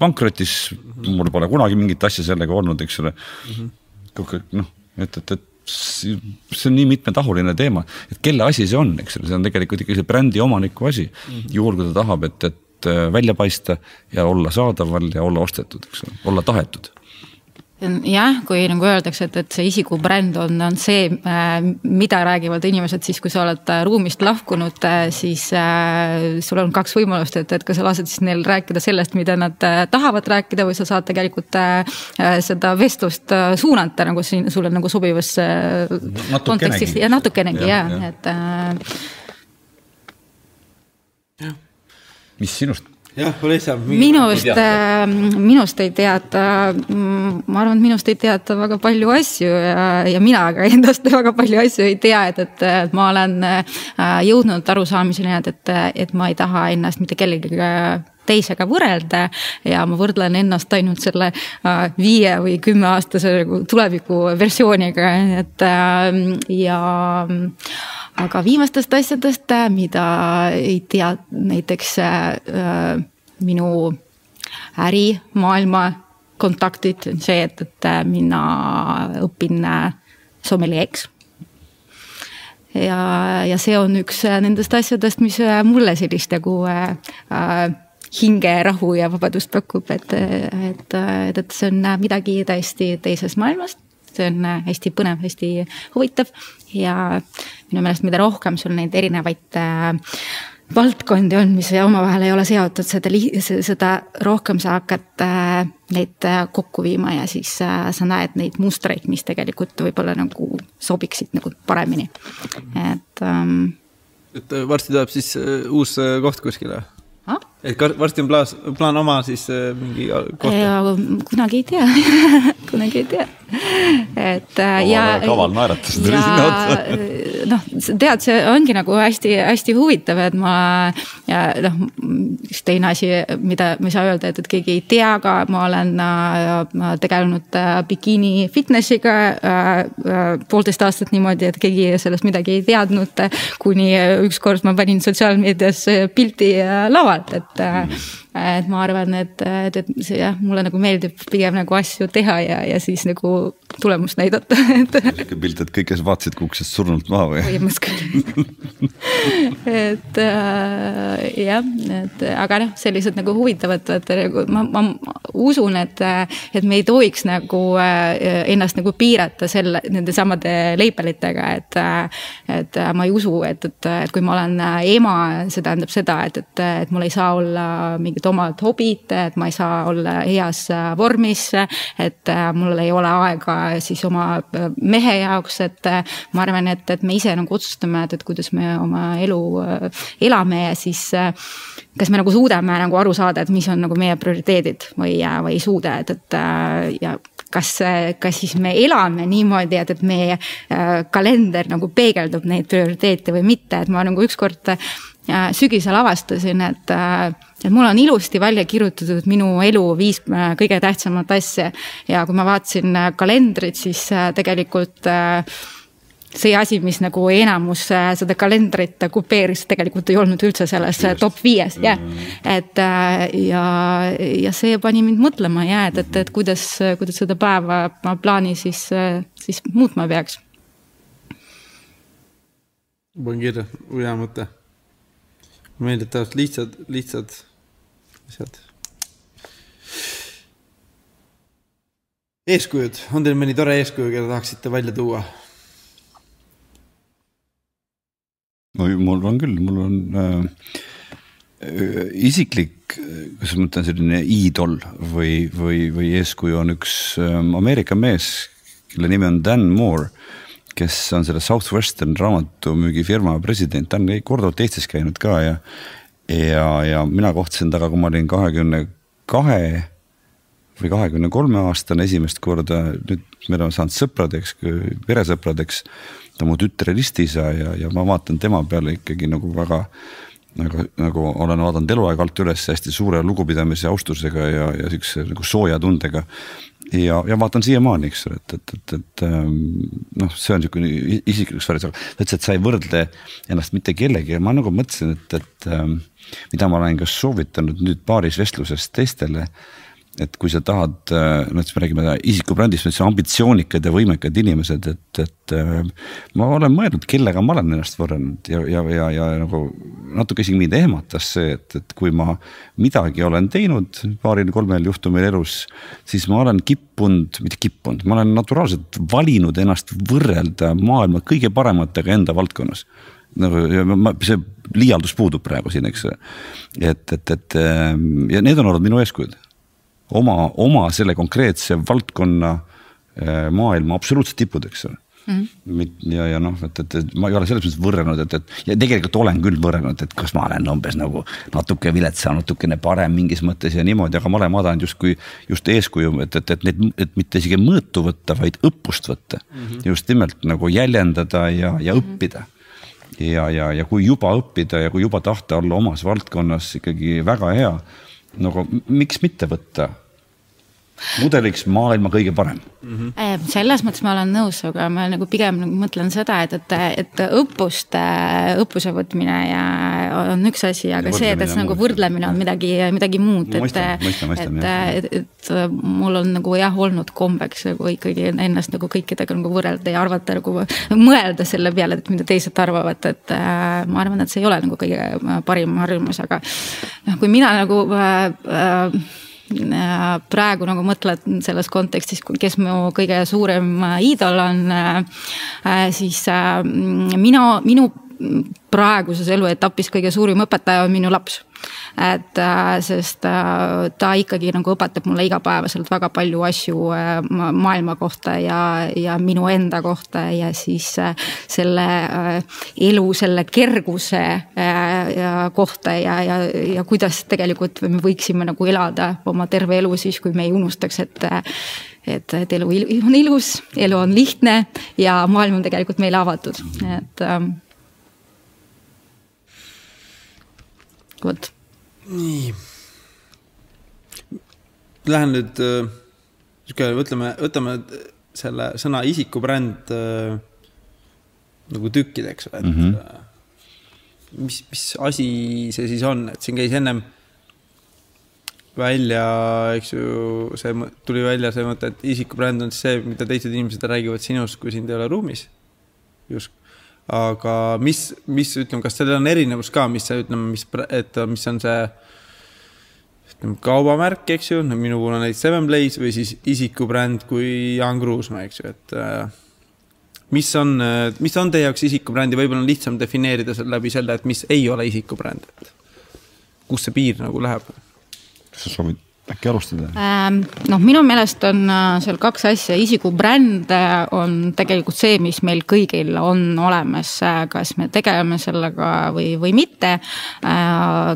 pankrotis. mul pole kunagi mingit asja sellega olnud, eks ole mm. -hmm. noh, et, et, et see on nii mitmetahuline teema, et kelle asi see on, eks ole, see on tegelikult ikkagi see brändi omaniku asi mm. -hmm. juhul kui ta tahab, et, et Äh, välja paista ja olla saadaval ja olla ostetud, eks ole, olla tahetud. Jah, kui nagu öeldakse, et, et see isikubränd on, on see, äh, mida räägivad inimesed siis, kui sa oled äh, ruumist lahkunud, siis sul on kaks võimalust, et, et kas sa lased siis neil rääkida sellest, mida nad tahavad rääkida või sa saad tegelikult seda vestlust suunata nagu siin sulle nagu sobivasse kontekstis. Ja natukenegi ja, ja, ja., et äh, mis sinust jah, ole sa. minust, äh, minust ei teata, ma arvan, et minust ei teata väga palju asju ja, ja mina ka endast väga palju asju ei tea, et, et ma olen äh, jõudnud arusaamiseni, et, et, et ma ei taha ennast mitte kellegagi teisega võrrelda ja ma võrdlen ennast ainult selle äh, viie või kümneaastase nagu tuleviku versiooniga, et ja aga viimastest asjadest, äh, mida ei tea näiteks äh, minu ärimaailma kontaktid, on see, et, et äh, mina õpin äh, sommeljeeks. ja, ja see on üks nendest asjadest, mis mulle sellist nagu äh, hingerahu ja vabadust pakub, et, et, et, et see on midagi täiesti teisest maailmast see on hästi põnev, hästi huvitav ja minu meelest, mida rohkem sul neid erinevaid äh, valdkondi on, mis omavahel ei ole seotud, seda, seda rohkem sa hakkad äh, neid äh, kokku viima ja siis sa näed neid mustreid, mis tegelikult võib-olla nagu sobiksid nagu paremini, et ähm,. et varsti tuleb siis uus koht kuskile ah?? Et varsti on plaas, plaan oma siis mingi kohta? kunagi ei tea kunagi ei tea et äh, ja. kaval naeratus tuli sinna otsa. noh, tead, see ongi nagu hästi-hästi huvitav, et ma ja noh, üks teine asi, mida ma ei saa öelda, et, et keegi ei tea, aga ma olen äh, tegelenud äh, bikiini fitness'iga äh, äh, poolteist aastat niimoodi, et keegi sellest midagi ei teadnud. kuni ükskord ma panin sotsiaalmeedias pildi äh, lavalt, et mm et ma arvan, et, et, et see jah, mulle nagu meeldib pigem nagu asju teha ja, ja siis nagu tulemust näidata et.... sihuke pilt, et kõik, kes vaatasid, kukkusid surnult maha või? põhimõtteliselt küll et äh, jah, et aga noh, sellised nagu huvitavad, et nagu ma, ma usun, et, et me ei tohiks nagu äh, ennast nagu piirata selle, nende samade leibelitega, et. et ma ei usu, et, et, et kui ma olen ema, see tähendab seda, et, et, et mul ei saa olla mingit mingid omad hobid, et ma ei saa olla heas äh, vormis. et äh, mul ei ole aega siis oma äh, mehe jaoks, et ma arvan, et, et me ise nagu otsustame, et, et kuidas me oma elu elame ja siis kas me nagu suudame nagu aru saada, et mis on nagu meie prioriteedid või, või ei suuda, et, et ja kas, kas siis me elame niimoodi, et, et meie kalender nagu peegeldub neid prioriteete või mitte, et ma nagu ükskord sügisel avastasin, et, et mul on ilusti välja kirjutatud minu elu viis äh, kõige tähtsamat asja. ja kui ma vaatasin äh, kalendrit, siis äh, tegelikult see asi, mis nagu enamus seda kalendrit kupeeris, tegelikult ei olnud üldse selles top viies, jah. et ja, ja see pani mind mõtlema ja et, et, et kuidas, kuidas seda päeva ma plaani siis, siis muutma peaks. panen kirja, hea mõte meelditavalt lihtsad, lihtsad asjad. eeskujud, on teil mõni tore eeskuju, keda tahaksite välja tuua? no mul on küll, mul on äh, isiklik, kuidas ma ütlen, selline iidol või, või, või eeskuju on üks äh, Ameerika mees, kelle nimi on Dan Moore kes on selle Southwestern raamatumüügifirma president, ta on korduvalt Eestis käinud ka ja. ja, ja mina kohtasin temaga, kui ma olin kahekümne kahe või kahekümne kolme aastane esimest korda, nüüd me oleme saanud sõpradeks, peresõpradeks. ta on mu tütre ristiisa ja, ja ma vaatan tema peale ikkagi nagu väga nagu, nagu olen vaadanud eluaeg alt üles hästi suure lugupidamise, austusega ja, ja siukse nagu sooja tundega. Ja, ja vaatan siiamaani, eks ole, et, et, et, et ähm, noh, see on niisugune isiklik sfääris, aga ta ütles, et sa ei võrdle ennast mitte kellegagi ma nagu mõtlesin, et, et ähm, mida ma olen ka soovitanud nüüd paaris vestluses teistele et kui sa tahad, äh, noh, siis me räägime isikubrändist, see on ambitsioonikad ja võimekad inimesed, et, et äh, ma olen mõelnud, kellega ma olen ennast võrrelnud ja, ja, ja, ja nagu natuke isegi mind ehmatas see, et, et kui ma midagi olen teinud paaril-kolmel juhtumil elus, siis ma olen kippunud, mitte kippunud, ma olen naturaalselt valinud ennast võrrelda maailma kõige parematega enda valdkonnas nagu ma, see liialdus puudub praegu siin, eks. et, et, et ja need on olnud minu eeskujud oma, oma selle konkreetse valdkonna äh, maailma absoluutselt tipud, eks ole Mm -hmm. ja, ja noh, et, et, et ma ei ole selles mõttes võrrelnud, et, et ja tegelikult olen küll võrrelnud, et kas ma olen umbes nagu natuke viletsam, natukene parem mingis mõttes ja niimoodi, aga ma olen vaadanud justkui just eeskuju, et, et, et need, et mitte isegi mõõtu võtta, vaid õppust võtta mm. -hmm. just nimelt nagu jäljendada ja, ja õppida ja, ja, ja kui juba õppida ja kui juba tahta olla omas valdkonnas ikkagi väga hea, nagu miks mitte võtta mudeliks maailma kõige parem mm. -hmm. selles mõttes ma olen nõus sinuga, ma nagu pigem nagu mõtlen seda, et, et, et õppust, õppuse võtmine ja on üks asi, aga see, et, et nagu võrdlemine on midagi, midagi muud, et. et, et, et mul on nagu jah olnud kombeks nagu ikkagi ennast nagu kõikidega nagu võrrelda ja arvata nagu mõelda selle peale, et mida teised arvavad, et äh, ma arvan, et see ei ole nagu kõige parim harjumus, aga noh, kui mina nagu äh, äh, praegu nagu mõtled selles kontekstis, kes mu kõige suurem iidol on, siis mina, minu praeguses eluetapis kõige suurim õpetaja on minu laps. et äh, sest äh, ta ikkagi nagu õpetab mulle igapäevaselt väga palju asju äh, maailma kohta ja, ja minu enda kohta ja siis selle elu, selle kerguse kohta ja, ja, ja kuidas tegelikult me võiksime nagu elada oma terve elu siis, kui me ei unustaks, et et, et elu on ilus, elu on lihtne ja maailm on tegelikult meile avatud, et ähm, vot. nii. Lähen nüüd äh, sihuke, ütleme, võtame selle sõna isikubränd äh, nagu tükkideks, et mm. -hmm. mis, mis asi see siis on, et siin käis ennem välja, eks ju, see tuli välja see mõte, et isikubränd on see, mida teised inimesed räägivad sinust, kui sind ei ole ruumis. just aga mis, mis ütleme, kas sellel on erinevus ka, mis see ütleme, mis, et mis on see ütleme kaubamärk, eks ju, minu puhul on näiteks Seven Blaze või siis isikubränd kui Jaan Kruusmaa, eks ju, et äh, mis on, mis on teie jaoks isikubränd ja võib-olla on lihtsam defineerida selle läbi selle, et mis ei ole isikubränd, et kus see piir nagu läheb? kas sa soovid äkki alustada? Ähm, noh, minu meelest on äh, seal kaks asja, isikubränd äh, on tegelikult see, mis meil kõigil on olemas, äh, kas me tegeleme sellega või, või mitte.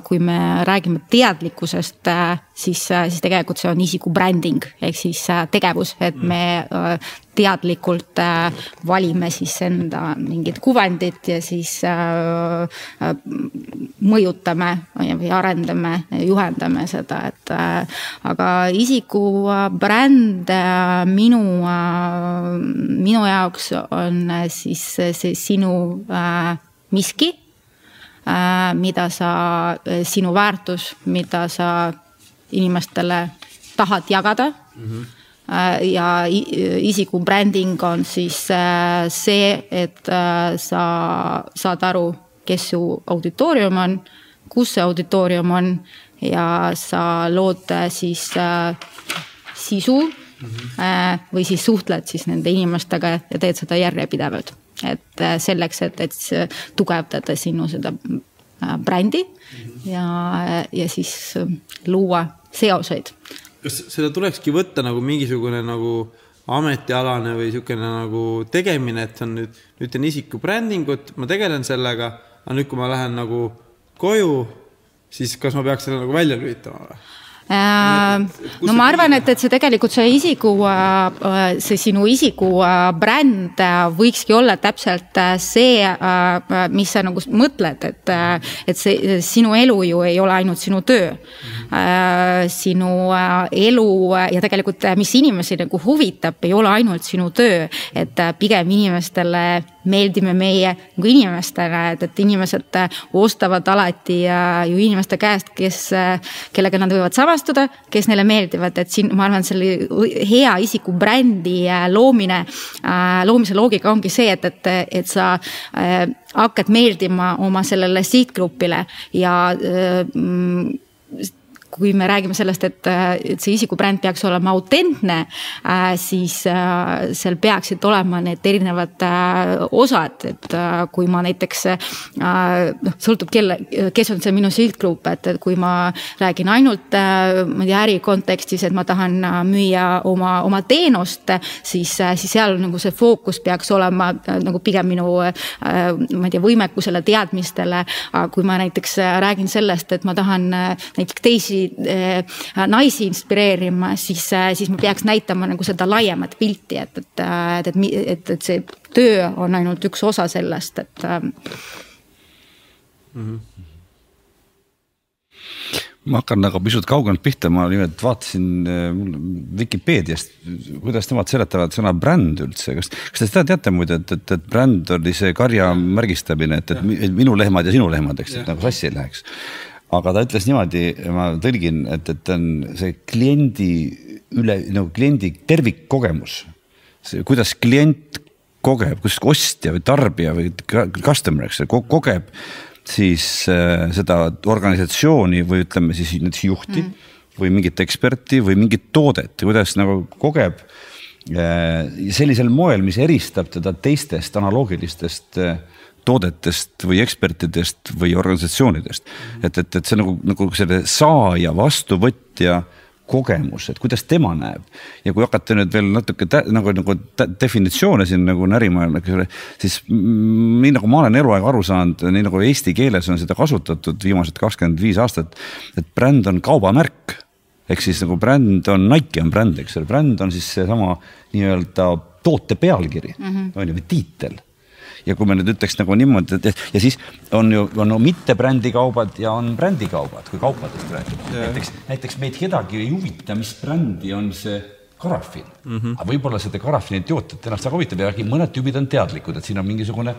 kui me räägime teadlikkusest, siis, siis tegelikult see on isiku bränding ehk siis tegevus, et me teadlikult äh, valime siis enda mingit kuvandit ja siis äh, äh, mõjutame või arendame, juhendame seda, et aga isiku bränd minu, minu jaoks on siis see sinu miski, mida sa, sinu väärtus, mida sa inimestele tahad jagada mm. -hmm ja isiku bränding on siis äh, see, et äh, sa saad aru, kes su auditoorium on, kus see auditoorium on ja sa lood siis sisu mm -hmm. või siis suhtled siis nende inimestega ja teed seda järjepidevalt. et selleks, et, et tugevdada sinu seda brändi mm -hmm. ja, ja siis luua seoseid kas seda tulekski võtta nagu mingisugune nagu ametialane või niisugune nagu tegemine, et on nüüd, nüüd teen isiku brändingut, ma tegelen sellega, aga nüüd, kui ma lähen nagu koju, siis kas ma peaks selle nagu välja lülitama või? Äh, no ma arvan, et, et see tegelikult see isiku, äh, see sinu isiku äh, bränd võikski olla täpselt see, mis sa nagu mõtled, et, et see sinu elu ju ei ole ainult sinu töö. sinu elu ja tegelikult, mis inimesi nagu huvitab, ei ole ainult sinu töö, et pigem inimestele meeldime meie nagu inimestele, et, et inimesed ostavad alati ju inimeste käest, kes, kellega nad võivad samastuda, kes neile meeldivad, et siin ma arvan, selle hea isiku brändi loomine, loomise loogika ongi see, et, et, et sa hakkad meeldima oma sellele sihtgrupile ja kui me räägime sellest, et, et see isikubränd peaks olema autentne, äh, siis äh, seal peaksid olema need erinevad äh, osad, et kui ma näiteks noh, sõltub kelle, kes on see minu sihtgrupp, et, et kui ma räägin ainult ma ei tea äri kontekstis, et ma tahan müüa oma, oma teenust, siis, siis seal nagu see fookus peaks olema nagu pigem minu ma ei tea, võimekusele, teadmistele. kui ma näiteks räägin sellest, et ma tahan näiteks teisi naisi inspireerima, siis, eh, siis ma peaks näitama nagu seda laiemat pilti, et, et, et, et, et, et see töö on ainult üks osa sellest, et mm. -hmm ma hakkan nagu pisut kaugemalt pihta, ma nimelt vaatasin äh, Vikipeediast, kuidas nemad seletavad sõna bränd üldse, kas, kas te seda teate muide, et, et, et bränd oli see karja märgistamine, et, et minu lehmad ja sinu lehmad, eks, et nagu sassi ei läheks aga ta ütles niimoodi, ma tõlgin, et, et on see kliendi üle nagu kliendi tervikkogemus. kuidas klient kogeb, kus ostja või tarbija või customer, eks kogeb siis äh, seda organisatsiooni või ütleme siis näiteks juhti mm. või mingit eksperti või mingit toodet ja kuidas nagu kogeb äh, sellisel moel, mis eristab teda teistest analoogilistest äh, toodetest või ekspertidest või organisatsioonidest. et, et, et see nagu, nagu selle saaja, vastuvõtja kogemus, et kuidas tema näeb ja kui hakata nüüd veel natuke tä, nagu, nagu definitsioone siin nagu närima, siis nii nagu ma olen eluaeg aru saanud, nii nagu eesti keeles on seda kasutatud viimased kakskümmend viis aastat, et bränd on kaubamärk ehk siis nagu bränd on, Nike on bränd, eks ole, bränd on siis seesama nii-öelda toote pealkiri mm, -hmm. on ju, või tiitel ja kui me nüüd ütleks nagu niimoodi, et ja siis on ju, on no mitte brändikaubad ja on brändikaubad, kui kaupadest rääkida. näiteks, näiteks meid kedagi ei huvita, mis brändi on see karafin mm. -hmm. aga võib-olla seda karafini tootjat ennast väga huvitab ja mõned tüübid on teadlikud, et siin on mingisugune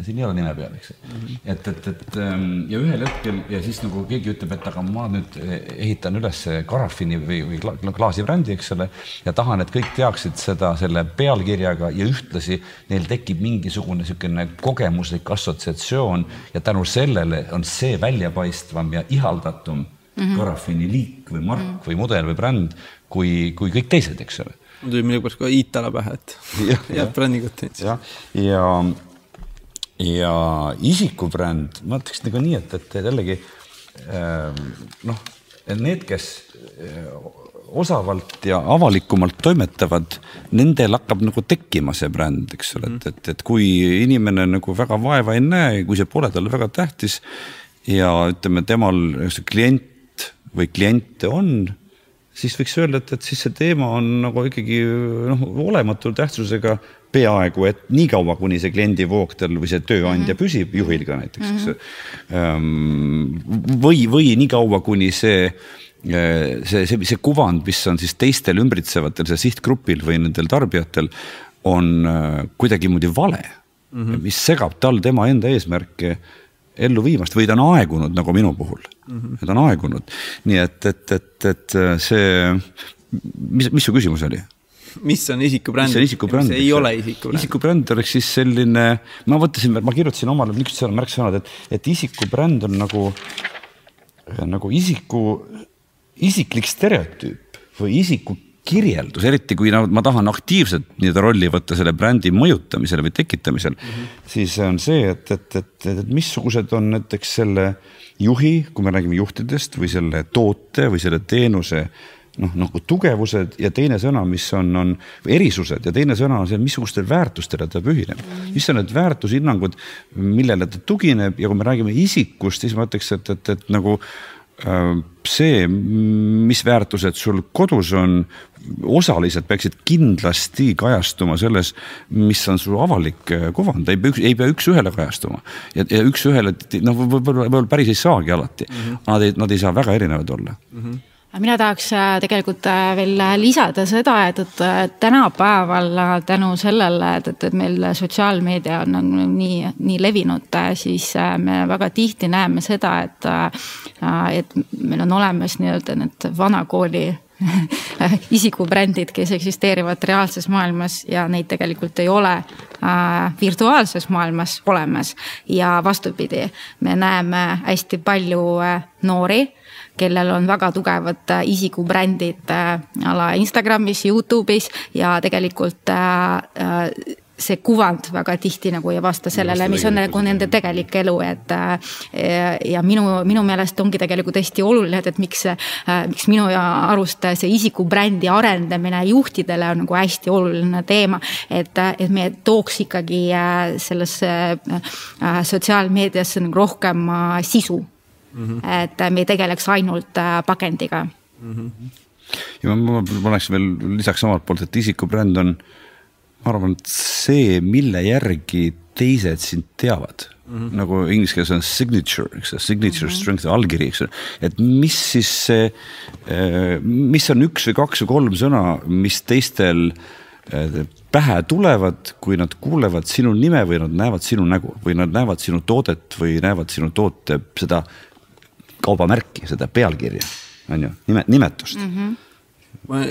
siin ei ole nime peal, eks mm. -hmm. et, et, et ähm, ja ühel hetkel ja siis nagu keegi ütleb, et aga ma nüüd ehitan üles Garafini või, või klaasibrändi, eks ole, ja tahan, et kõik teaksid seda selle pealkirjaga ja ühtlasi neil tekib mingisugune niisugune kogemuslik assotsiatsioon ja tänu sellele on see väljapaistvam ja ihaldatum mm -hmm. Garafini liik või mark mm -hmm. või mudel või bränd kui, kui kõik teised, eks ole. mul tuli millegipärast ka Itala pähe, et head brändingut teinud. jah, ja, ja ja isikubränd, ma ütleks nagu nii, et, et jällegi ähm, noh, need, kes äh, osavalt ja avalikumalt toimetavad, nendel hakkab nagu tekkima see bränd, eks ole, et, et, et kui inimene nagu väga vaeva ei näe, kui see pole talle väga tähtis ja ütleme, temal see klient või kliente on, siis võiks öelda, et, et siis see teema on nagu ikkagi noh, olematu tähtsusega peaaegu, et niikaua, kuni see kliendivoog tal või see tööandja mm -hmm. püsib, juhil ka näiteks mm, -hmm. eks ju. või, või niikaua, kuni see äh, see, see, see kuvand, mis on siis teistel ümbritsevatel, see sihtgrupil või nendel tarbijatel on äh, kuidagimoodi vale mm, -hmm. mis segab tal tema enda eesmärke ellu viimast või ta on aegunud nagu minu puhul mm, -hmm. ta on aegunud, nii et, et, et, et see, mis, mis su küsimus oli? mis on isikubränd? mis on isikubränd? ei ole isikubränd? isikubränd oleks siis selline, ma mõtlesin, ma kirjutasin omale niisugused märksõnad, et, et isikubränd on nagu, nagu isiku, isiklik stereotüüp või isiku kirjeldus, eriti kui no, ma tahan aktiivselt nii-öelda rolli võtta selle brändi mõjutamisel või tekitamisel mm, -hmm. siis on see, et, et, et, et missugused on näiteks selle juhi, kui me räägime juhtidest või selle toote või selle teenuse noh, nagu tugevused ja teine sõna, mis on, on erisused ja teine sõna on see, missugustele väärtustele ta pühineb mm.. mis on need väärtushinnangud, millele ta tugineb ja kui me räägime isikust, siis ma ütleks, et, et, et nagu see, mis väärtused sul kodus on, osaliselt peaksid kindlasti kajastuma selles, mis on su avalik äh, kuvand, ei pea, ei pea üks-ühele kajastuma. ja, ja üks-ühele, noh, võib-olla, võib-olla päris ei saagi alati mm, -hmm. nad ei, nad ei saa väga erinevad olla mm. -hmm mina tahaks äh, tegelikult äh, veel lisada seda, et, et äh, tänapäeval tänu sellele, et, et, et meil sotsiaalmeedia on, on nii, nii levinud, siis me väga tihti näeme seda, et, et meil on olemas nii-öelda need vanakooli isikubrändid, kes eksisteerivad reaalses maailmas ja neid tegelikult ei ole äh, virtuaalses maailmas olemas. ja vastupidi, me näeme hästi palju äh, noori kellel on väga tugevad äh, isikubrändid äh, ala Instagramis, Youtube'is ja tegelikult äh, see kuvand väga tihti nagu ei vasta sellele, mis on nagu nende tegelik elu, et. ja minu, minu meelest ongi tegelikult hästi oluline, et, et miks, miks minu arust see isikubrändi arendamine juhtidele on nagu hästi oluline teema. et, et me tooks ikkagi sellesse sotsiaalmeediasse nagu rohkem sisu mm. -hmm. et me ei tegeleks ainult äh, pakendiga mm. -hmm. ja ma, ma paneks veel lisaks omalt poolt, et isikubränd on, ma arvan, et see, mille järgi teised sind teavad mm. -hmm. nagu inglise keeles on signature, eks ole, signature mm -hmm. strength, allkiri, eks ole. et mis siis see, äh, mis on üks või kaks või kolm sõna, mis teistel äh, pähe tulevad, kui nad kuulevad sinu nime või nad näevad sinu nägu või nad näevad sinu toodet või näevad sinu toote seda kaubamärki, seda pealkirja, on ju, nime, nimetust mm. -hmm. ma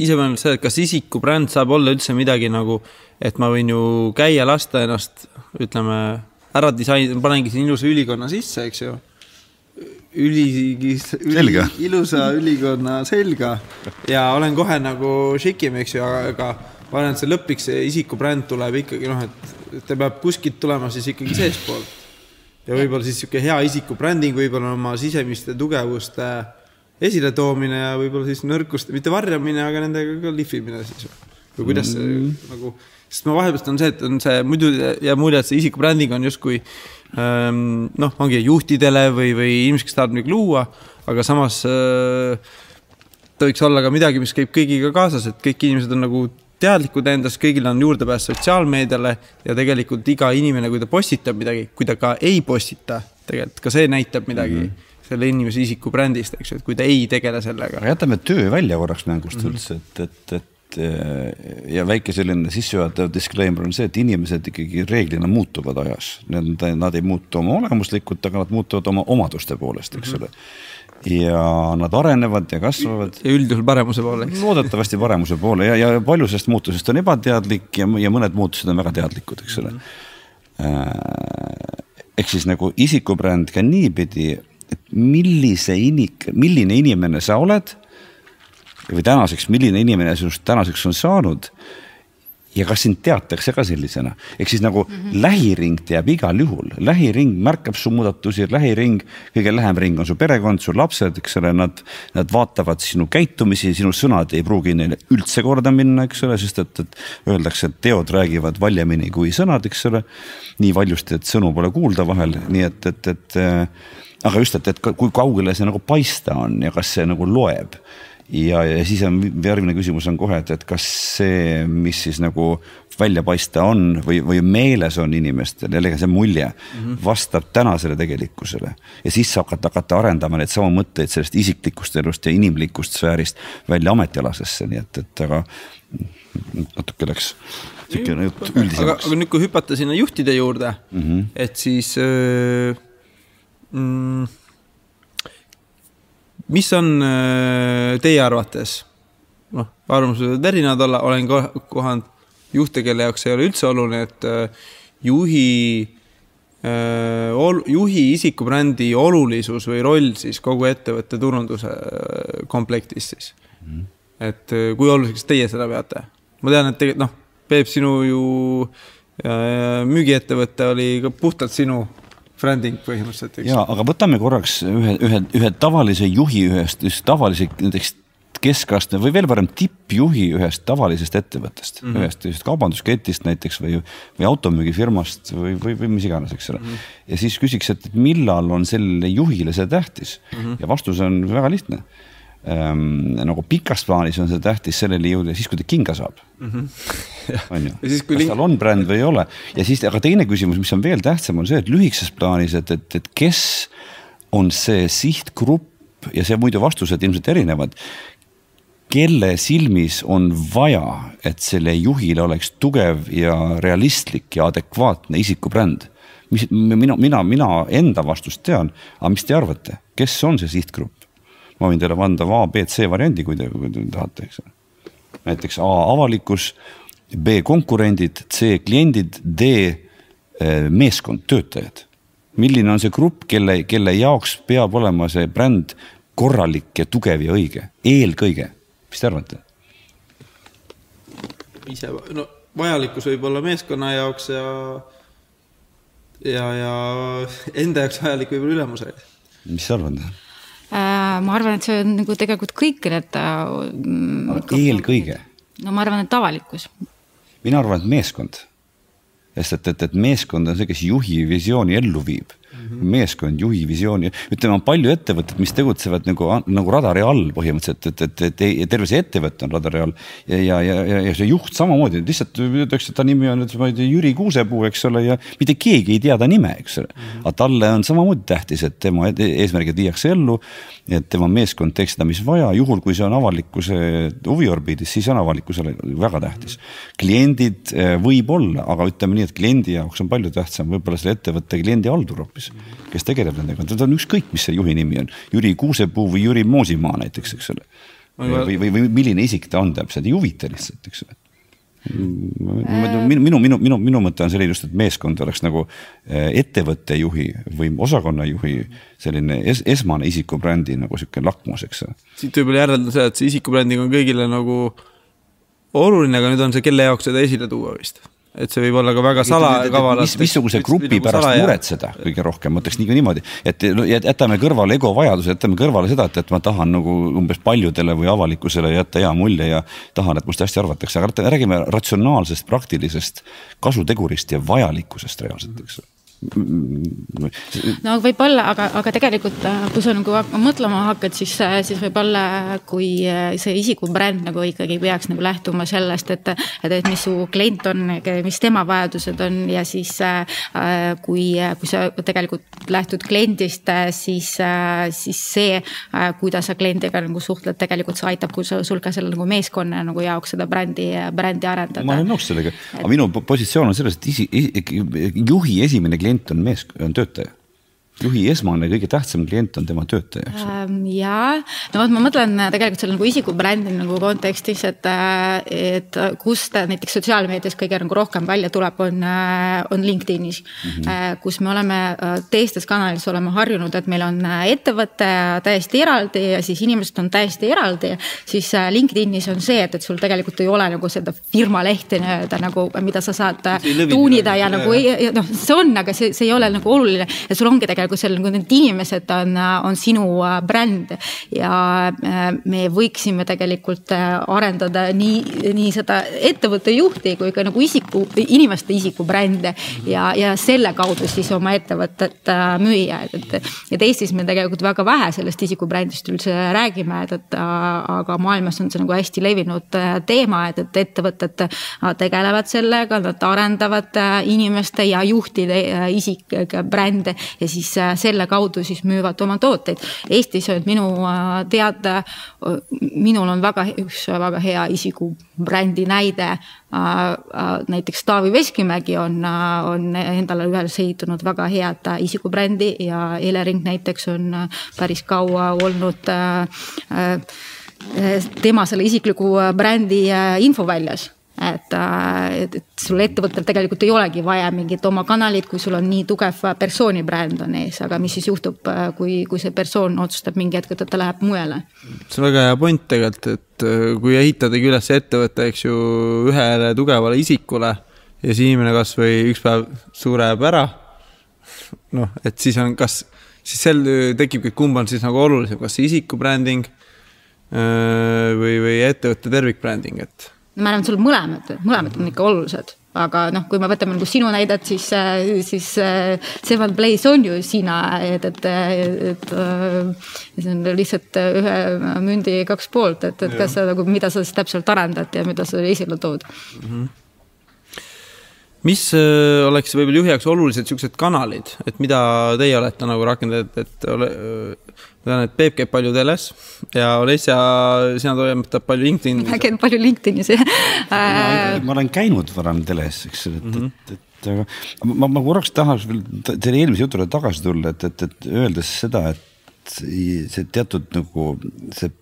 ise mõtlen seda, et kas isikubränd saab olla üldse midagi nagu, et ma võin ju käia, lasta ennast, ütleme, ära disain-, panengi siin ilusa ülikonna sisse, eks ju. üli, üli, ilusa ülikonna selga ja olen kohe nagu šikim, eks ju, aga ma arvan, et see lõplik, see isikubränd tuleb ikkagi noh, et ta peab kuskilt tulema siis ikkagi seestpoolt. Ja võib-olla siis sihuke hea isikubränding, võib-olla oma sisemiste tugevuste esiletoomine ja võib-olla siis nõrkuste, mitte varjamine, aga nendega ka lihvimine siis või kuidas see mm. nagu, sest ma vahepeal on see, et on see muidu jääb mulje, et see isikubränding on justkui ähm, noh, ongi juhtidele või, või inimesed, kes tahavad midagi luua, aga samas äh, ta võiks olla ka midagi, mis käib kõigiga kaasas, et kõik inimesed on nagu teadlikud endast, kõigil on juurdepääs sotsiaalmeediale ja tegelikult iga inimene, kui ta postitab midagi, kui ta ka ei postita, tegelikult ka see näitab midagi mm. -hmm selle inimese isiku brändist, eks ju, et kui ta ei tegele sellega. jätame töö välja korraks mängust mm -hmm. üldse, et, et, et et ja väike selline sissejuhatav disclaimer on see, et inimesed ikkagi reeglina muutuvad ajas. Nad, nad ei muutu oma olemuslikult, aga nad muutuvad oma omaduste poolest, eks ole mm. -hmm. Ja nad arenevad ja kasvavad. üldjuhul paremuse poole, eks. loodetavasti paremuse poole ja, ja palju sellest muutusest on ebateadlik ja, ja mõned muutused on väga teadlikud, eks ole mm. -hmm. ehk siis nagu isikubränd ka niipidi, et millise inik-, milline inimene sa oled või tänaseks, milline inimene sinust tänaseks on saanud. Ja kas sind teatakse ka sellisena, ehk siis nagu mm -hmm. lähiring teab igal juhul, lähiring märkab su muudatusi, lähiring, kõige lähem ring on su perekond, su lapsed, eks ole, nad. Nad vaatavad sinu käitumisi, sinu sõnad ei pruugi neile üldse korda minna, eks ole, sest et, et öeldakse, et teod räägivad valjemini kui sõnad, eks ole. nii valjusti, et sõnu pole kuulda vahel, nii et, et, et aga just, et, et kui kaugele see nagu paista on ja kas see nagu loeb ja, ja siis on järgmine küsimus on kohe, et, et kas see, mis siis nagu välja paista on või, või meeles on inimestel, jällegi see mulje mm -hmm. vastab tänasele tegelikkusele. ja siis saab hakata, hakata arendama neid samu mõtteid sellest isiklikust elust ja inimlikust sfäärist välja ametialasesse, nii et, et aga natuke läks sihukene jutt üldisemaks. aga nüüd, kui hüpata sinna juhtide juurde mm, -hmm. et siis öö, mm, mis on äh, teie arvates, noh, arvamused võivad erinevad olla, olen kohanud juhte, kelle jaoks ei ole üldse oluline, et äh, juhi, äh, juhi isikubrändi olulisus või roll siis kogu ettevõtte turunduse komplektis siis mm. et kui oluliseks teie seda peate? ma tean, et tegelikult noh, Peep, sinu ju müügiettevõte oli ka puhtalt sinu branding põhimõtteliselt. ja, aga võtame korraks ühe, ühe, ühe tavalise juhi ühest, just tavalise näiteks keskastme või veel parem tippjuhi ühest tavalisest ettevõttest mm, -hmm. ühest, ühest kaubandusketist näiteks või, või automüügifirmast või, või, või mis iganes, eks ole mm. -hmm. ja siis küsiks, et millal on sellele juhile see tähtis mm -hmm. ja vastus on väga lihtne ähm, nagu pikas plaanis on see tähtis selleni jõuda siis, kui ta kinga saab mm. -hmm. on ju, kas link... tal on bränd või ei ole ja siis, aga teine küsimus, mis on veel tähtsam, on see, et lühikeses plaanis, et, et, et kes on see sihtgrupp ja see muidu vastused ilmselt erinevad. kelle silmis on vaja, et selle juhil oleks tugev ja realistlik ja adekvaatne isikubränd mis mina, mina, mina enda vastust tean, aga mis te arvate, kes on see sihtgrupp? Ma võin teile anda A, B, C variandi, kui te, kui te tahate, eks. näiteks A avalikkus, B konkurendid, C kliendid, D eh, meeskond, töötajad. milline on see grupp, kelle, kelle jaoks peab olema see bränd korralik ja tugev ja õige, eelkõige, mis te arvate? ise, no vajalikkus võib olla meeskonna jaoks ja ja, ja enda jaoks vajalik võib-olla ülemuse. mis sa arvad? Äh, ma arvan, et see on nagu tegelikult kõik need. Äh, eelkõige. no ma arvan, et avalikkus. mina arvan, et meeskond. sest et, et, et meeskond on see, kes juhi visiooni ellu viib -hmm. meeskond, juhi visiooni, ütleme, on palju ettevõtteid, mis tegutsevad nagu, nagu radari all põhimõtteliselt, et, et, et, et terve see ettevõte on radari all. ja, ja, ja, ja, ja see juht samamoodi, lihtsalt öeldakse, et ta nimi on, ma ei tea, Jüri Kuusepuu, eks ole, ja mitte keegi ei tea ta nime, eks ole mm. -hmm. aga talle on samamoodi tähtis, et tema eesmärgid viiakse ellu, et tema meeskond teeks seda, mis vaja, juhul kui see on avalikkuse huviorbiidis, siis on avalikkusele väga tähtis. kliendid eh, võib-olla, aga ütleme nii, et kliendi jaoks on palju tähtsam võib-olla selle ettevõtte kliendihaldur hoopis kes tegeleb nendega, ta on ükskõik, mis see juhi nimi on, Jüri Kuusepuu või Jüri Moosimaa näiteks, eks ole. või, või, või milline isik ta on täpselt, ei huvita lihtsalt, eks ole. minu, minu, minu, minu, minu mõte on selline just, et meeskond oleks nagu eh, ettevõtte juhi või osakonna juhi selline es, esmane isikubrändi nagu sihuke lakmus, eks. siit võib veel järeldada seda, et see isikubränding on kõigile nagu oluline, aga nüüd on see, kelle jaoks seda esile tuua vist et see võib olla ka väga salakavalalt. mis, missuguse grupi nagu pärast salaja. muretseda kõige rohkem, ma ütleks nii niimoodi, et jätame kõrvale ego vajaduse, jätame kõrvale seda, et, et ma tahan nagu umbes paljudele või avalikkusele jätta hea mulje ja tahan, et must hästi arvatakse, aga räägime ratsionaalsest, praktilisest kasutegurist ja vajalikkusest reaalselt, eks no võib-olla, aga, aga tegelikult äh, kui sa nagu mõtlema hakkad, siis, äh, siis võib-olla kui äh, see isikubränd nagu ikkagi peaks nagu lähtuma sellest, et, et, et mis su klient on, mis tema vajadused on ja siis kui, kui sa tegelikult lähtud kliendist, siis, siis see, kuidas sa kliendiga nagu suhtled, tegelikult see aitab sul ka selle nagu meeskonna nagu jaoks seda brändi, brändi arendada. ma olen nõus sellega, aga minu positsioon on selles, et isi, juhi esimene klient klient on mees, on töötaja juhi esmane kõige tähtsam klient on tema töötaja, eks ähm,. ja, no vot, ma mõtlen äh, tegelikult selle nagu isikubrändi nagu kontekstis, et, äh, et kust näiteks sotsiaalmeedias kõige nagu rohkem välja tuleb, on, äh, on LinkedInis mm. -hmm. kus me oleme teistes kanalites oleme harjunud, et meil on ettevõte täiesti eraldi ja siis inimesed on täiesti eraldi. siis LinkedInis on see, et, et sul tegelikult ei ole nagu seda firma lehte nii-öelda nagu, mida sa saad tuunida ja nagu noh, see on, aga see, see ei ole nagu oluline ja sul ongi tegelikult kus seal nagu need inimesed on, on sinu äh, bränd. ja äh, me võiksime tegelikult äh, arendada nii, nii seda ettevõtte juhti kui ka nagu isiku, inimeste isiku-brände ja, ja selle kaudu siis oma ettevõtet müüa, et, et. et Eestis me tegelikult väga vähe sellest isikubrändist üldse räägime, et, et aga maailmas on see nagu hästi levinud teema, et, et ettevõtted tegelevad sellega, nad arendavad inimeste ja juhtide isikbrände ja siis selle kaudu siis müüvad oma tooteid. Eestis on minu äh, teada, minul on väga, üks väga hea isikubrändi näide. Äh, äh, näiteks Taavi Veskimägi on, on endale üles ehitanud väga head isikubrändi ja Elering näiteks on päris kaua olnud tema selle isikliku brändi infoväljas et, äh, et, et sul ettevõttel tegelikult ei olegi vaja mingit oma kanalit, kui sul on nii tugev persooni bränd on ees, aga mis siis juhtub, äh, kui, kui see persoon otsustab mingi hetk, et ta läheb mujale? see on väga hea point tegelikult, et äh, kui ehitadagi üles ettevõte, eks ju, ühele tugevale isikule ja see inimene kasvõi üks päev sureb ära. noh, et siis on, kas, siis sel tekibki, kumb on siis nagu olulisem, kas see isiku bränding või, või ettevõtte tervikbränding, et ma arvan, et sul mõlemad, mõlemad on ikka olulised, aga noh, kui me võtame nagu sinu näidet, siis, siis Seven Blaze on ju sina, et, et, et, et see on lihtsalt ühe mündi kaks poolt, et, et kas sa nagu, mida sa siis täpselt arendad ja mida sa esile tood? Mm. -hmm mis äh, oleks võib-olla juhi jaoks olulised siuksed kanalid, et mida teie olete nagu rakendanud, et ole, äh, ma tean, et Peep käib palju teles ja Olesja, sina toimetad palju LinkedInis. ma käin palju LinkedInis jah ma olen käinud varem teles, eks ole, et mm, -hmm. et, et aga ma, ma korraks tahaks veel teile eelmise jutule tagasi tulla, et, et, et öeldes seda, et see teatud nagu see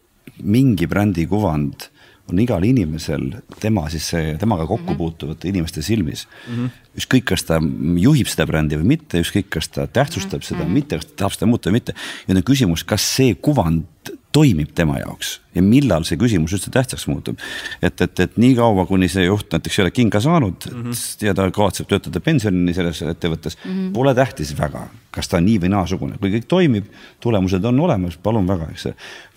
mingi brändi kuvand on igal inimesel tema siis see, temaga kokku mhm. puutuvate inimeste silmis mm. -hmm. ükskõik, kas ta juhib seda brändi või mitte, ükskõik, kas ta tähtsustab seda või mhm. mitte, kas ta tahab seda muuta või mitte. ja nüüd on küsimus, kas see kuvand toimib tema jaoks ja millal see küsimus üldse tähtsaks muutub. et, et, et niikaua, kuni see juht näiteks ei ole kinga saanud mm -hmm. ja ta kavatseb töötada pensionini selles ettevõttes mm, -hmm. pole tähtis väga, kas ta on nii või naasugune, kui kõik toimib, tulemused on olemas, palun väga, eks.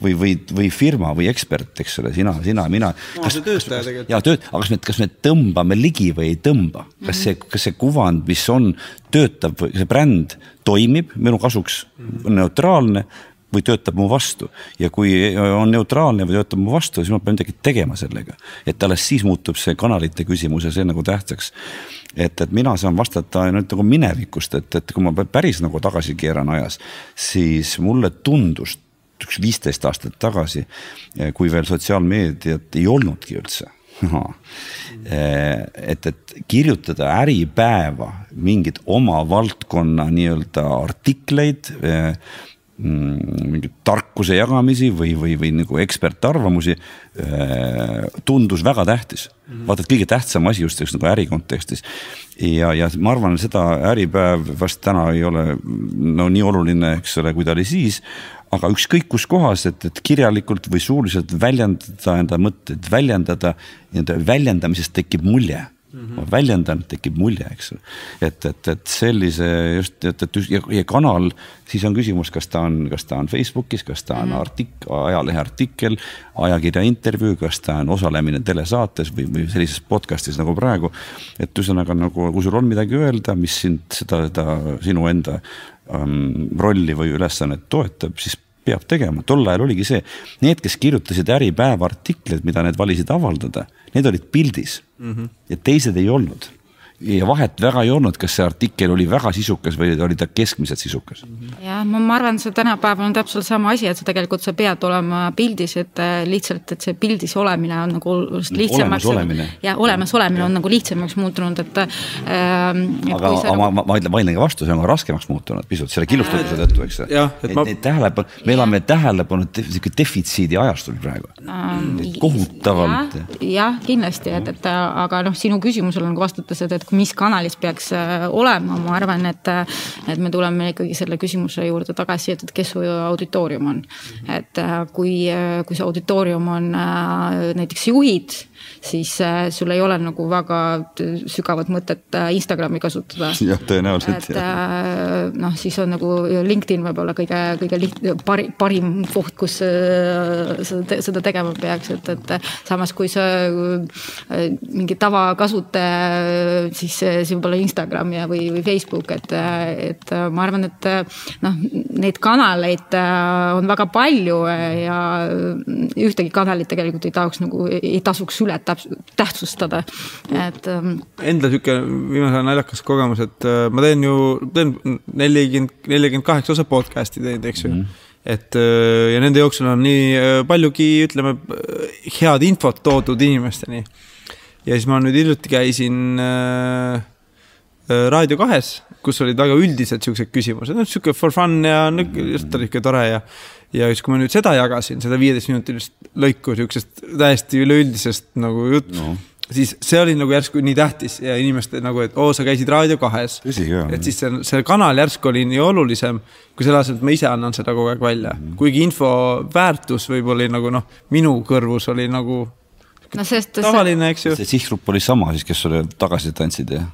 või, või, või firma või ekspert, eks ole, sina, sina, mina. no see töötaja tegelikult. ja tööd, aga kas me, kas me tõmbame ligi või ei tõmba, kas see, kas see kuvand, mis on, töötab või see bränd toimib minu kasuks, on neutraalne või töötab mu vastu. ja kui on neutraalne või töötab mu vastu, siis ma pean midagi tegema sellega. et alles siis muutub see kanalite küsimus ja see nagu tähtsaks. et, et mina saan vastata ainult nagu minevikust, et, et kui ma päris nagu tagasi keeran ajas, siis mulle tundus üks viisteist aastat tagasi, kui veel sotsiaalmeediat ei olnudki üldse et, et kirjutada Äripäeva mingeid oma valdkonna nii-öelda artikleid mm, mingeid tarkuse jagamisi või, või, või nagu ekspertarvamusi äh, tundus väga tähtis mm. -hmm. vaata, et kõige tähtsam asi just nagu äri kontekstis. ja, ja ma arvan, seda Äripäev vast täna ei ole no nii oluline, eks ole, kui ta oli siis aga ükskõik kus kohas, et, et kirjalikult või suuliselt väljendada enda mõtteid, väljendada, nii-öelda väljendamisest tekib mulje Mm -hmm. ma väljendan, tekib mulje, eks et, et, et sellise just, et, et ja, ja kanal, siis on küsimus, kas ta on, kas ta on Facebookis, kas ta on mm -hmm. artik-, ajalehe artikkel, ajakirja intervjuu, kas ta on osalemine telesaates või, või sellises podcast'is nagu praegu. et ühesõnaga nagu, kui sul on midagi öelda, mis sind seda, seda sinu enda ähm, rolli või ülesannet toetab, siis peab tegema, tol ajal oligi see, need, kes kirjutasid Äripäeva artikleid, mida need valisid avaldada, need olid pildis. Mm -hmm. ja teised ei olnud ja vahet väga ei olnud, kas see artikkel oli väga sisukas või oli ta keskmiselt sisukas. jah, ma, ma arvan, see tänapäeval on täpselt sama asi, et sa tegelikult sa pead olema pildis, et äh, lihtsalt, et see pildis olemine on nagu lihtsamaks. ja olemasolemine on nagu lihtsamaks muutunud, et äh,. aga, aga ma, ma, ma ütlen, vaidlen ka vastu, see on ka raskemaks muutunud pisut selle killustatuse tõttu, eks. et ma... neid tähelepanu, me elame tähelepanu sihuke defitsiidi ajastul praegu äh,. kohutavalt. jah, kindlasti, et, et aga noh, sinu küsimusele nagu vastates, et, et mis kanalis peaks äh, olema, ma arvan, et, et me tuleme ikkagi selle küsimuse juurde tagasi, et, et kes su auditoorium on. et äh, kui, äh, kui see auditoorium on näiteks juhid siis äh, sul ei ole nagu väga sügavat mõtet äh, Instagrami kasutada. jah, tõenäoliselt. et äh, noh, siis on nagu LinkedIn võib-olla kõige, kõige liht-, parim, parim koht, kus seda, seda tegema peaks, et, et samas kui sa mingi tavakasutaja, siis see võib olla Instagram ja, või, või Facebook, et, et ma arvan, et noh, neid kanaleid on väga palju ja ühtegi kanalit tegelikult ei tahuks nagu, ei tasuks üle tähtsustada, et. Ähm, Enda sihuke viimase aja naljakas kogemus, et ma teen ju, teen nelikümmend, nelikümmend kaheksa osa podcast'i teinud, eks ju mm. -hmm et ja nende jooksul on nii paljugi, ütleme, head infot toodud inimesteni. Ja siis ma nüüd hiljuti käisin äh, Raadio kahes, kus olid väga üldised siuksed küsimused, noh sihuke for fun ja just oli ikka tore ja ja siis, kui ma nüüd seda jagasin, seda viieteistminutilist lõiku siuksest täiesti üleüldisest nagu jutt no., siis see oli nagu järsku nii tähtis ja inimeste nagu, et oo, sa käisid Raadio kahes. et siis see, see kanal järsku oli nii olulisem, kui selle asemel, et ma ise annan seda kogu aeg välja mm. -hmm. kuigi info väärtus võib-olla nagu noh, minu kõrvus oli nagu no sest tavaline, eks ju. see sihtgrupp oli sama siis, kes sulle tagasisidet andsid, jah?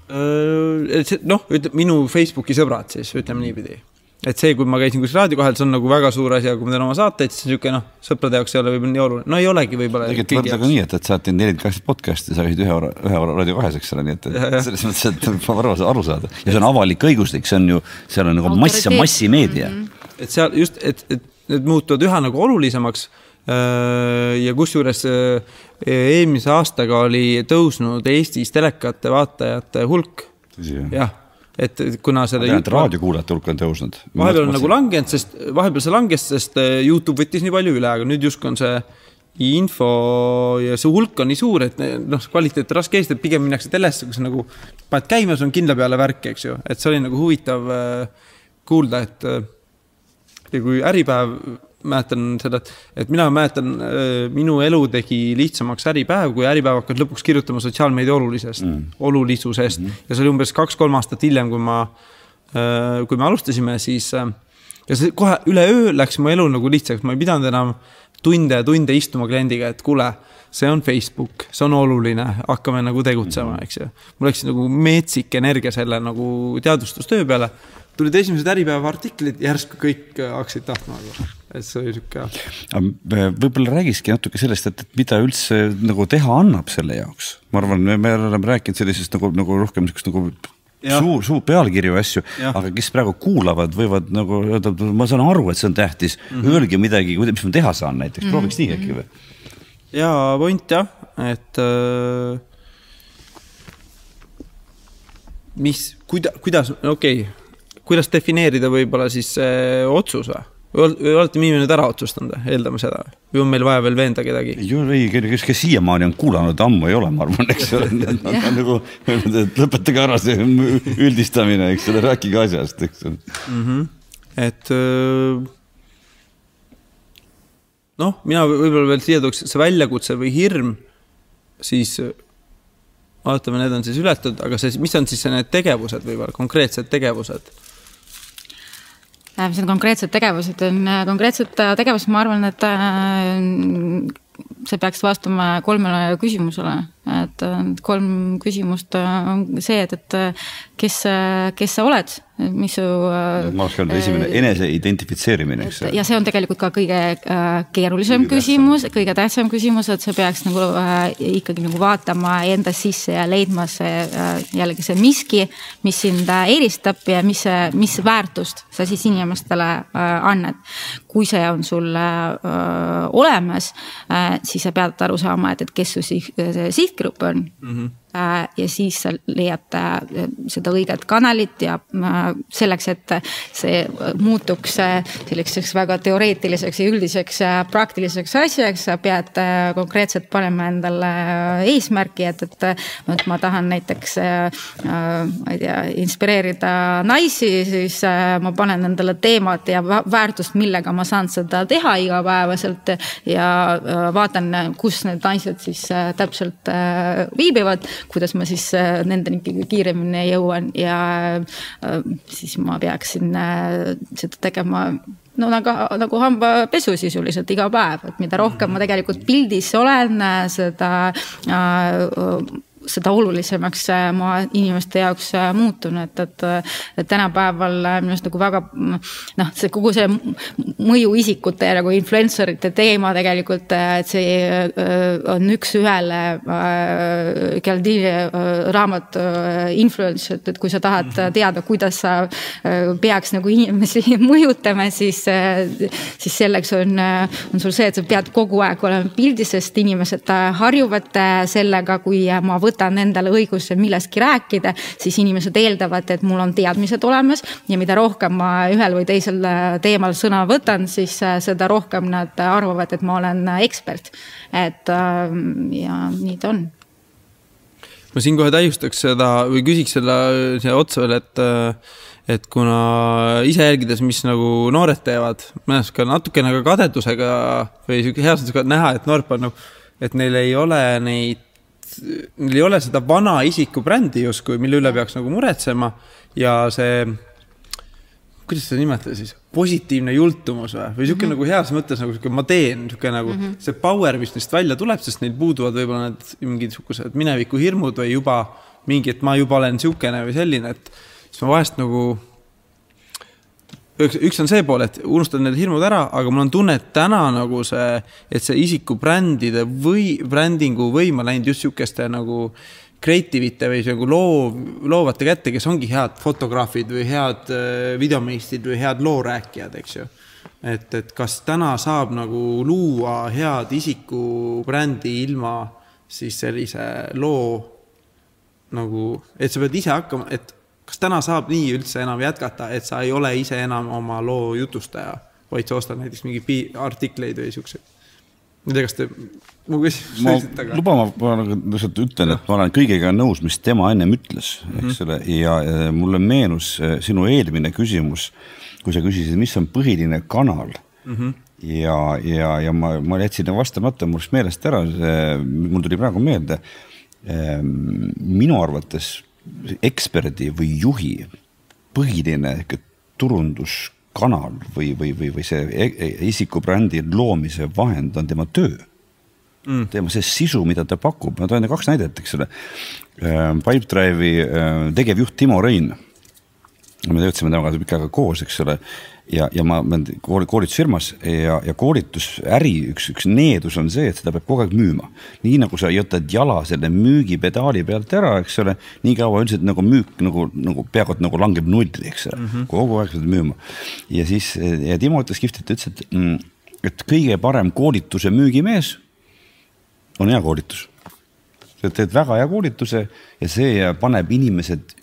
noh, ütleme minu Facebooki sõbrad siis, ütleme niipidi et see, kui ma käisin kuskil raadio kohal, see on nagu väga suur asi, aga kui ma teen oma saateid, siis niisugune noh, sõprade jaoks ei ole võib-olla nii oluline, no ei olegi võib-olla. tegelikult võrdle ka nii, et, et sa oled teinud nelikümmend kaheksa podcast'i, sa käisid ühe, ühe Raadio kahes, eks ole, nii et, et selles mõttes, et võib aru, aru saada ja see on avalik-õiguslik, see on ju, seal on nagu mass, massimeedia mm. -hmm. et seal just, et, et need muutuvad üha nagu olulisemaks. Äh, ja kusjuures äh, eelmise aastaga oli tõusnud Eestis telekate vaatajate hulk. jah et kuna selle. ma tean, et raadiokuulajate hulk on tõusnud. vahepeal on nagu langenud, sest vahepeal see langes, sest eh, Youtube võttis nii palju üle, aga nüüd justkui on see info ja see hulk on nii suur, et noh, kvaliteet on raske eestleda, pigem minnakse telesse, kus nagu paned käima, sul on kindla peale värk, eks ju, et see oli nagu huvitav kuulda, et ja kui Äripäev mäletan seda, et mina mäletan, äh, minu elu tegi lihtsamaks Äripäev, kui Äripäev hakkas lõpuks kirjutama sotsiaalmeedia olulisest mm., olulisusest mm. -hmm. ja see oli umbes kaks-kolm aastat hiljem, kui ma, äh, kui me alustasime, siis. Äh, ja see kohe üleöö läks mu elu nagu lihtsaks, ma ei pidanud enam tunde ja tunde istuma kliendiga, et kuule see on Facebook, see on oluline, hakkame nagu tegutsema, mhm. eks ju. mul läks nagu metsik energia selle nagu teadvustustöö peale. Tulid esimesed Äripäeva artiklid, järsku kõik hakkasid tahtma nagu et see oli sihuke. võib-olla räägikski natuke sellest, et mida üldse nagu teha annab selle jaoks, ma arvan, me oleme rääkinud sellisest nagu, nagu rohkem sihukest nagu Ja. suur, suur pealkirju asju, aga kes praegu kuulavad, võivad nagu öelda, ma saan aru, et see on tähtis mm, -hmm. öelge midagi, mis ma teha saan näiteks mm, -hmm. prooviks nii äkki või? jaa, point jah, et äh, mis, kuida-, kuidas, okei okay., kuidas defineerida võib-olla siis see otsus või? või olete me nüüd ära otsustanud, eeldame seda või on meil vaja veel veenda kedagi? ei, kes, kes siiamaani on kuulanud, ammu ei ole, ma arvan, eks ole, nad on nagu öelnud, et lõpetage ära see üldistamine, eks ole, rääkige asjast, eks ole mm. -hmm. et noh, mina võib-olla veel siia tooks see väljakutse või hirm, siis vaatame, need on siis ületatud, aga see, mis on siis need tegevused võib-olla, konkreetsed tegevused? Äh, mis on konkreetsed tegevused, on äh, konkreetsed tegevused, ma arvan, et see peaks vastama kolmele küsimusele, et kolm küsimust on see, et, et kes, kes sa oled mis su. Ma oleks öelnud esimene äh, enese identifitseerimine, eks. ja see on tegelikult ka kõige äh, keerulisem kõige küsimus, kõige tähtsam küsimus, et sa peaks nagu äh, ikkagi nagu vaatama enda sisse ja leidma see jällegi see miski, mis sind eristab ja mis, mis väärtust sa siis inimestele annad. kui see on sul olemas siis sa pead aru saama, et, et kes su sihtgrupp on mm. -hmm ja siis leiad äh, seda õiget kanalit ja äh, selleks, et see muutuks selliseks väga teoreetiliseks ja üldiseks praktiliseks asjaks, sa pead konkreetselt panema endale eesmärgi, et, et, et ma tahan näiteks, ma ei tea, inspireerida naisi, siis ma panen endale teemat ja väärtust, millega ma saan seda teha igapäevaselt ja vaatan, kus need naised siis täpselt viibivad kuidas ma siis äh, nendeni kõige kiiremini jõuan ja äh, siis ma peaksin äh, seda tegema no nagu, nagu hambapesu sisuliselt iga päev, et mida rohkem ma tegelikult pildis olen, seda äh, seda olulisemaks ma inimeste jaoks äh, muutun, et, et, et tänapäeval äh, minu arust nagu väga noh, see kogu see mõjuisikute nagu influencer ite teema tegelikult, äh, et see on üks-ühele Galdini raamat Influence, et, et kui sa tahad mhm. teada, kuidas sa peaks nagu inimesi mõjutama, siis, siis selleks on, on sul see, et sa pead kogu aeg olema pildis, sest inimesed harjuvad sellega, kui ma võtan võtan endale õiguse millestki rääkida, siis inimesed eeldavad, et mul on teadmised olemas ja mida rohkem ma ühel või teisel äh, teemal sõna võtan, siis äh, seda rohkem nad arvavad, et ma olen äh, ekspert. et ähm, ja nii ta on ma siin kohe täiustaks seda või küsiks selle siia otsa veel, et, et kuna ise jälgides, mis nagu noored teevad, ma olen sihuke natukene ka kadedusega või sihuke heas mõttes näha, et noorp on nagu, et neil ei ole neid neil ei ole seda vana isiku brändi justkui, mille üle peaks nagu muretsema ja see, kuidas seda nimetada siis, positiivne jultumus või, või sihuke mm -hmm. nagu heas mõttes nagu sihuke ma teen, sihuke nagu mm -hmm. see power, mis neist välja tuleb, sest neil puuduvad võib-olla need mingisugused mineviku hirmud või juba mingi, et ma juba olen sihukene või selline, et siis ma vahest nagu üks, üks on see pool, et unustad need hirmud ära, aga mul on tunne, et täna nagu see, et see isiku brändide või brändingu võim on läinud just sihukeste nagu creative'ite või nagu loov, loovate kätte, kes ongi head fotograafid või head äh, videomeistrid või head loorääkijad, eks ju. et, et kas täna saab nagu luua head isikubrändi ilma siis sellise loo nagu, et sa pead ise hakkama, et kas täna saab nii üldse enam jätkata, et sa ei ole ise enam oma loo jutustaja, vaid sa ostad näiteks mingeid artikleid või siukseid? ma ei tea, kas te mu küsimust mõistate, aga. luba, ma nagu lihtsalt ütlen, et ma olen kõigega nõus, mis tema ennem ütles, eks mm -hmm. ole, ja mulle meenus äh, sinu eelmine küsimus, kui sa küsisid, mis on põhiline kanal mm. -hmm ja, ja, ja ma, ma jätsin vastamata, mul läks meelest ära, mul tuli praegu meelde. Ehm, minu arvates eksperdi või juhi põhiline turunduskanal või, või, või, või see e, e, isikubrändi loomise vahend on tema töö mm.. tema see sisu, mida ta pakub, ma toon kaks näidet, eks ole. Äh, Pipedrive'i äh, tegevjuht Timo Rein. Me töötasime temaga pikka aega koos, eks ole ja, ja ma olen koolitusfirmas ja, ja koolitusäri üks, üks needus on see, et seda peab kogu aeg müüma. nii nagu sa jätad jala selle müügipedaali pealt ära, eks ole, nii kaua üldiselt nagu müük nagu, nagu peaaegu et nagu langeb nulli, eks ole mm, -hmm. kogu aeg seda müüma. ja siis ja Timo ütles kihvtilt, ütles, et, mm, et kõige parem koolituse müügimees on hea koolitus. sa teed väga hea koolituse ja see paneb inimesed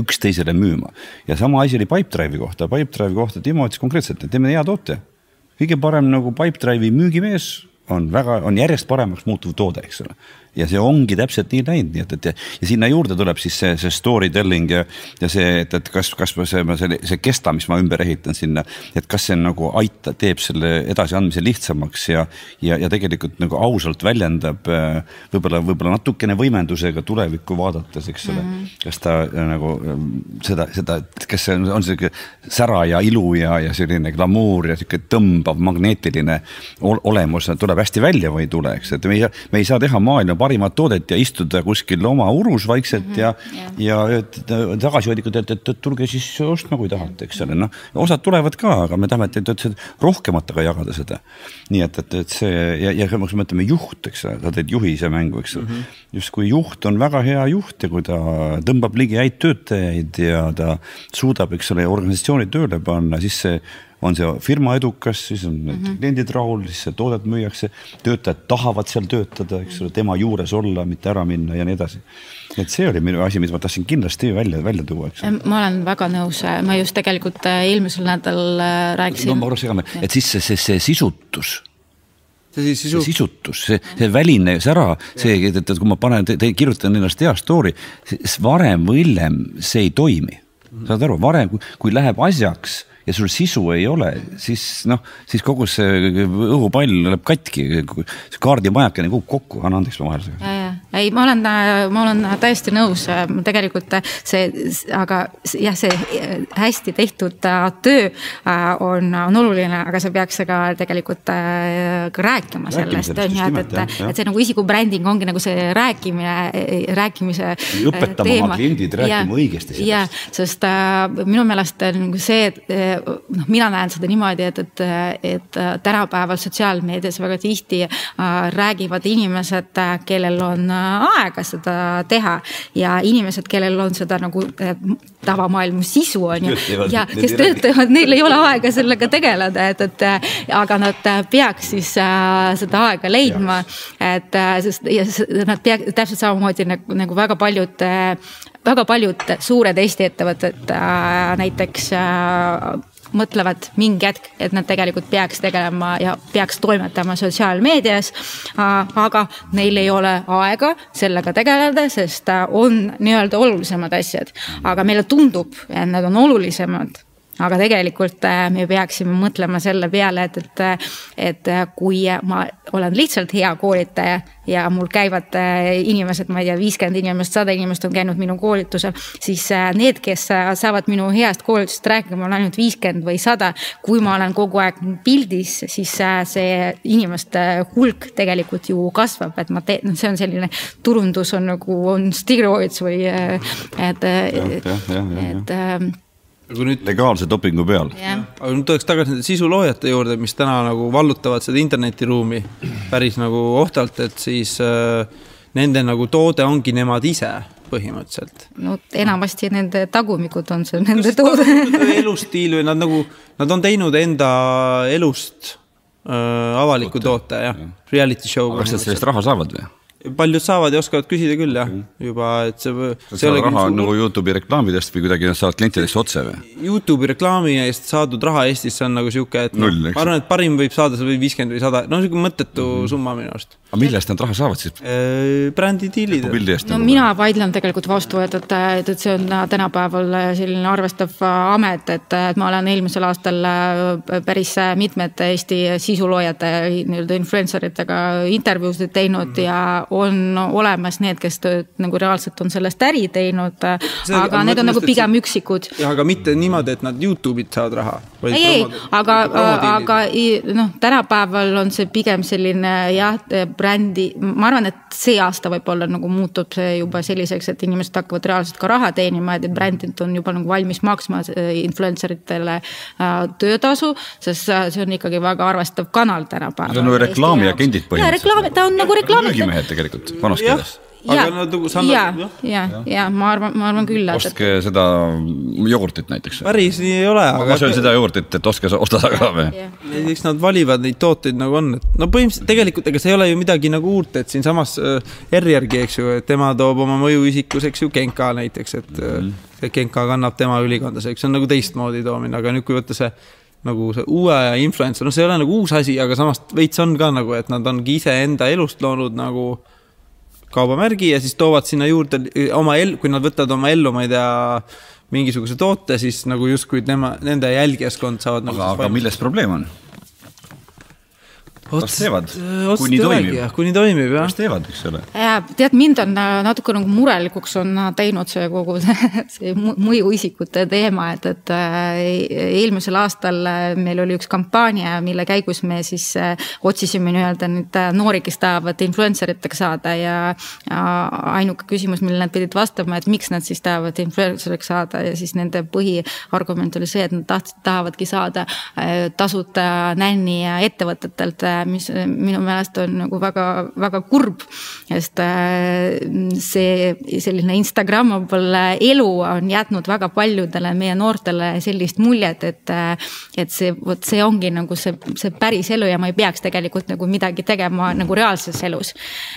üksteisele müüma. ja sama asi oli Pipedrive'i kohta, Pipedrive'i kohta Timo ütles konkreetselt, et teeme hea toote. kõige parem nagu Pipedrive'i müügimees on väga, on järjest paremaks muutuv toode, eks ole ja see ongi täpselt nii läinud, nii et, et ja, ja sinna juurde tuleb siis see, see story telling ja, ja see, et, et kas, kas see, see, see kesta, mis ma ümber ehitan sinna, et kas see nagu aitab, teeb selle edasiandmise lihtsamaks ja, ja, ja tegelikult nagu ausalt väljendab võib-olla, võib-olla natukene võimendusega tulevikku vaadates, eks ole mm. -hmm. kas ta nagu seda, seda, kas see on, on sihuke sära ja ilu ja, ja selline glamuur ja sihuke tõmbav magneetiline olemus tuleb hästi välja või ei tule, eks, et me ei, me ei saa teha maailma parimat toodet ja istuda kuskil oma urus vaikselt mm -hmm, ja yeah., ja tagasihoidlikult, et, et, et tulge siis ostma, kui tahate, eks ole, noh. osad tulevad ka, aga me tahame, et, et, et rohkematega jagada seda. nii et, et, et see ja, ja kui me mõtleme juht, eks ole, sa teed juhi ise mängu, eks ole mm -hmm.. justkui juht on väga hea juht ja kui ta tõmbab ligi häid töötajaid ja ta suudab, eks ole, organisatsiooni tööle panna, siis see on see firma edukas, siis on need mm -hmm. kliendid rahul, siis see toodet müüakse, töötajad tahavad seal töötada, eks ole, tema juures olla, mitte ära minna ja nii edasi. et see oli minu asi, mida ma tahtsin kindlasti välja, välja tuua, eks. ma olen väga nõus, ma just tegelikult äh, eelmisel nädalal äh, rääkisin. no ma korra segame, et siis see, see, see sisutus see siis sisu... sisutus, see, see väline sära, see, et, et kui ma panen, kirjutan ennast hea story, varem või hiljem see ei toimi. saad aru, varem, kui läheb asjaks ja sul sisu ei ole, siis noh, siis kogu see õhupall läheb katki, see kaardimajakene kukub kokku, anna andeks ma vahele ei, ma olen, ma olen täiesti nõus, tegelikult see, aga jah, see hästi tehtud töö on, on oluline, aga see peaks ka tegelikult ka rääkima sellest, on ju, et, et, et see nagu isikubränding ongi nagu see rääkimine, rääkimise. õpetama oma kliendid rääkima õigesti sellest. jah, sest äh, minu meelest nagu see, et noh, mina näen seda niimoodi, et, et, et tänapäeval sotsiaalmeedias väga tihti äh, räägivad inimesed, kellel on aega seda teha ja inimesed, kellel on seda nagu eh, tavamaailma sisu on ju. ja kes töötavad, neil ei ole aega sellega tegeleda, et, et aga nad peaks siis äh, seda aega leidma. et sest ja nad pea-, täpselt samamoodi nagu, nagu väga paljud äh, väga paljud suured Eesti ettevõtted äh, näiteks äh, mõtlevad mingi hetk, et nad tegelikult peaks tegelema ja peaks toimetama sotsiaalmeedias. aga neil ei ole aega sellega tegeleda, sest on nii-öelda olulisemad asjad, aga meile tundub, et need on olulisemad aga tegelikult äh, me peaksime mõtlema selle peale, et, et, et äh, kui ma olen lihtsalt hea koolitaja ja mul käivad äh, inimesed, ma ei tea, viiskümmend inimest, sada inimest on käinud minu koolitusel, siis need, kes saavad minu heast koolitusest rääkima, on ainult viiskümmend või sada. kui ma olen kogu aeg pildis, siis see inimeste hulk tegelikult ju kasvab, et ma teen, noh, see on selline turundus on nagu on steroids või et, et, et kui nüüd. legaalse dopingu peal. aga nüüd tuleks tagasi nende sisuloojate juurde, mis täna nagu vallutavad seda internetiruumi päris nagu ohtalt, et siis äh, nende nagu toode ongi nemad ise põhimõtteliselt. no enamasti nende tagumikud on see nende toode. elustiil või nad nagu, nad on teinud enda elust äh, avaliku toote, toote jah, reality show. kas nad sellest raha saavad või? Paljud saavad ja oskavad küsida küll jah mm., juba, et see. ei ole raha on nagu Youtube'i reklaamidest või kuidagi nad saavad klientidest otse või? Youtube'i reklaami eest saadud raha Eestis, see on nagu sihuke, et Null, no, ma arvan, et parim võib saada seal või viiskümmend või sada, no sihuke mõttetu mm -hmm. summa minu arust. aga mille eest nad raha saavad siis e,? brändidiilid. no nagu mina vaidlen tegelikult vastu, et, et, et, et see on tänapäeval selline arvestav amet, et, et ma olen eelmisel aastal päris mitmete Eesti sisuloojate nii-öelda influencer itega intervjuusid teinud mm -hmm. ja on olemas need, kes tööd nagu reaalselt on sellest äri teinud, aga need on nagu pigem üksikud. jah, aga mitte niimoodi, et nad Youtube'ilt saavad raha. ei, ei, aga, aga noh, tänapäeval on see pigem selline jah, brändi, ma arvan, et see aasta võib-olla nagu muutub see juba selliseks, et inimesed hakkavad reaalselt ka raha teenima, et brändid on juba nagu valmis maksma influencer itele äh, töötasu, sest see on ikkagi väga arvestav kanal tänapäeval. see on nagu reklaamiagendid põhimõtteliselt. reklaam, ta on nagu reklaam. müügimehed tegelikult vanast keeles aga ja, nad nagu sa annad. ja, ja, ja, ja ma arvan, ma arvan küll. ostke et... seda jogurtit näiteks. päris nii ei ole. ma söön seda jogurtit, et ostke, osta seda ka või? eks nad valivad neid tooteid nagu on, et no põhimõtteliselt tegelikult ega see ei ole ju midagi nagu uut, et siinsamas äh, R-järgi, eks ju, et tema toob oma mõjuisikus, eks ju, Genka näiteks, et mm -hmm. Genka kannab tema ülikondas, eks see on nagu teistmoodi toomine, aga nüüd, kui võtta see nagu see uue aja influencer, noh, see ei ole nagu uus asi, aga samas veits on ka nagu, et nad ongi iseenda elust loonud nagu kaubamärgi ja siis toovad sinna juurde oma el-, kui nad võtavad oma ellu, ma ei tea, mingisuguse toote, siis nagu justkui tema, nende jälgijaskond saavad nagu. aga, aga milles probleem on? Kas teevad? kuni toimib? kuni toimib, jah. kas teevad, eks ole? tead, mind on äh, natuke nagu murelikuks on äh, teinud see kogu see, see mõjuisikute teema, et, et äh, eelmisel aastal meil oli üks kampaania, mille käigus me siis otsisime nii-öelda neid noori, kes tahavad influencer iteks saada ja, ja ainuke küsimus, millele nad pidid vastama, et miks nad siis tahavad influencer'iks saada ja siis nende põhiargument oli see, et nad tahtsid, tahavadki saada tasuta nänni ettevõtetelt mis minu meelest on nagu väga-väga kurb. sest äh, see selline Instagrammable elu on jätnud väga paljudele meie noortele sellist muljet, et, äh, et see, vot see ongi nagu see, see päris elu ja ma ei peaks tegelikult nagu midagi tegema nagu reaalses elus.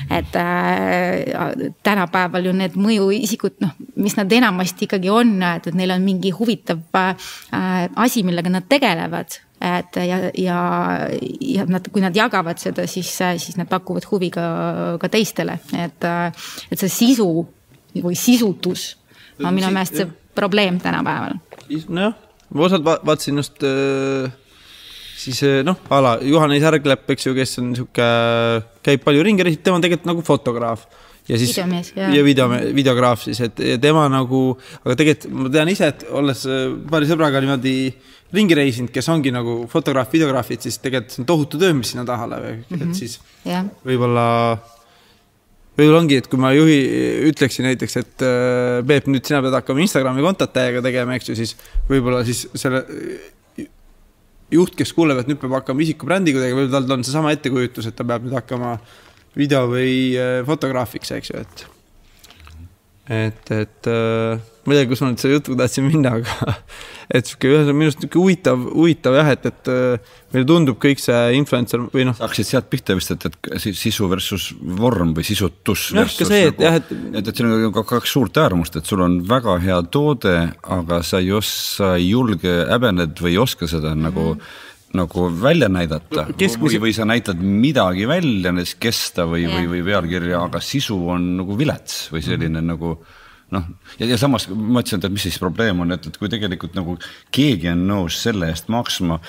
et äh, tänapäeval ju need mõjuisikud, noh, mis nad enamasti ikkagi on, et, neil on mingi huvitav äh, asi, millega nad tegelevad et ja, ja, ja nad, kui nad jagavad seda, siis, siis nad pakuvad huvi ka, ka teistele, et, et see sisu või sisutus on minu meelest see probleem tänapäeval. nojah, ma osalt vaatasin just äh, siis äh, noh, a la Juhan-Liis Härglepp, eks ju, kes on sihuke, käib palju ringi, tema on tegelikult nagu fotograaf ja siis videomees, ja video, videograaf siis, et tema nagu, aga tegelikult ma tean ise, et olles äh, paari sõbraga niimoodi ringi reisinud, kes ongi nagu fotograaf, videograafid, siis tegelikult see on tohutu töö, mis sinna taha läheb mm, -hmm. et siis yeah. võib-olla, võib-olla ongi, et kui ma juhi, ütleksin näiteks, et äh, Peep, nüüd sina pead hakkama Instagrami kontot täiega tegema, eks ju, siis võib-olla siis selle juht, kes kuuleb, et nüüd peab hakkama isikubrändiga tegema, võib-olla tal on seesama ettekujutus, et ta peab nüüd hakkama video või äh, fotograafiks, eks ju, et et, et äh, ma ei tea, kus ma nüüd selle jutuga tahtsin minna, aga et sihuke ühesõnaga minu arust nihuke huvitav, huvitav jah, et, et äh, meile tundub kõik see influencer või noh. hakkasid sealt pihta vist, et, et sisu versus vorm või sisutus. jah, ka see, et nagu, jah, et. et, et siin on nagu kaks suurt äärmust, et sul on väga hea toode, aga sa ei oska, ei julge, häbened või ei oska seda mm -hmm. nagu nagu välja näidata Keskmise... või, või sa näitad midagi välja, näiteks kesta või, või, või pealkirja, aga sisu on nagu vilets või selline mm -hmm. nagu noh, ja, ja samas ma ütlesin, et mis siis probleem on, et, et kui tegelikult nagu keegi on nõus selle eest maksma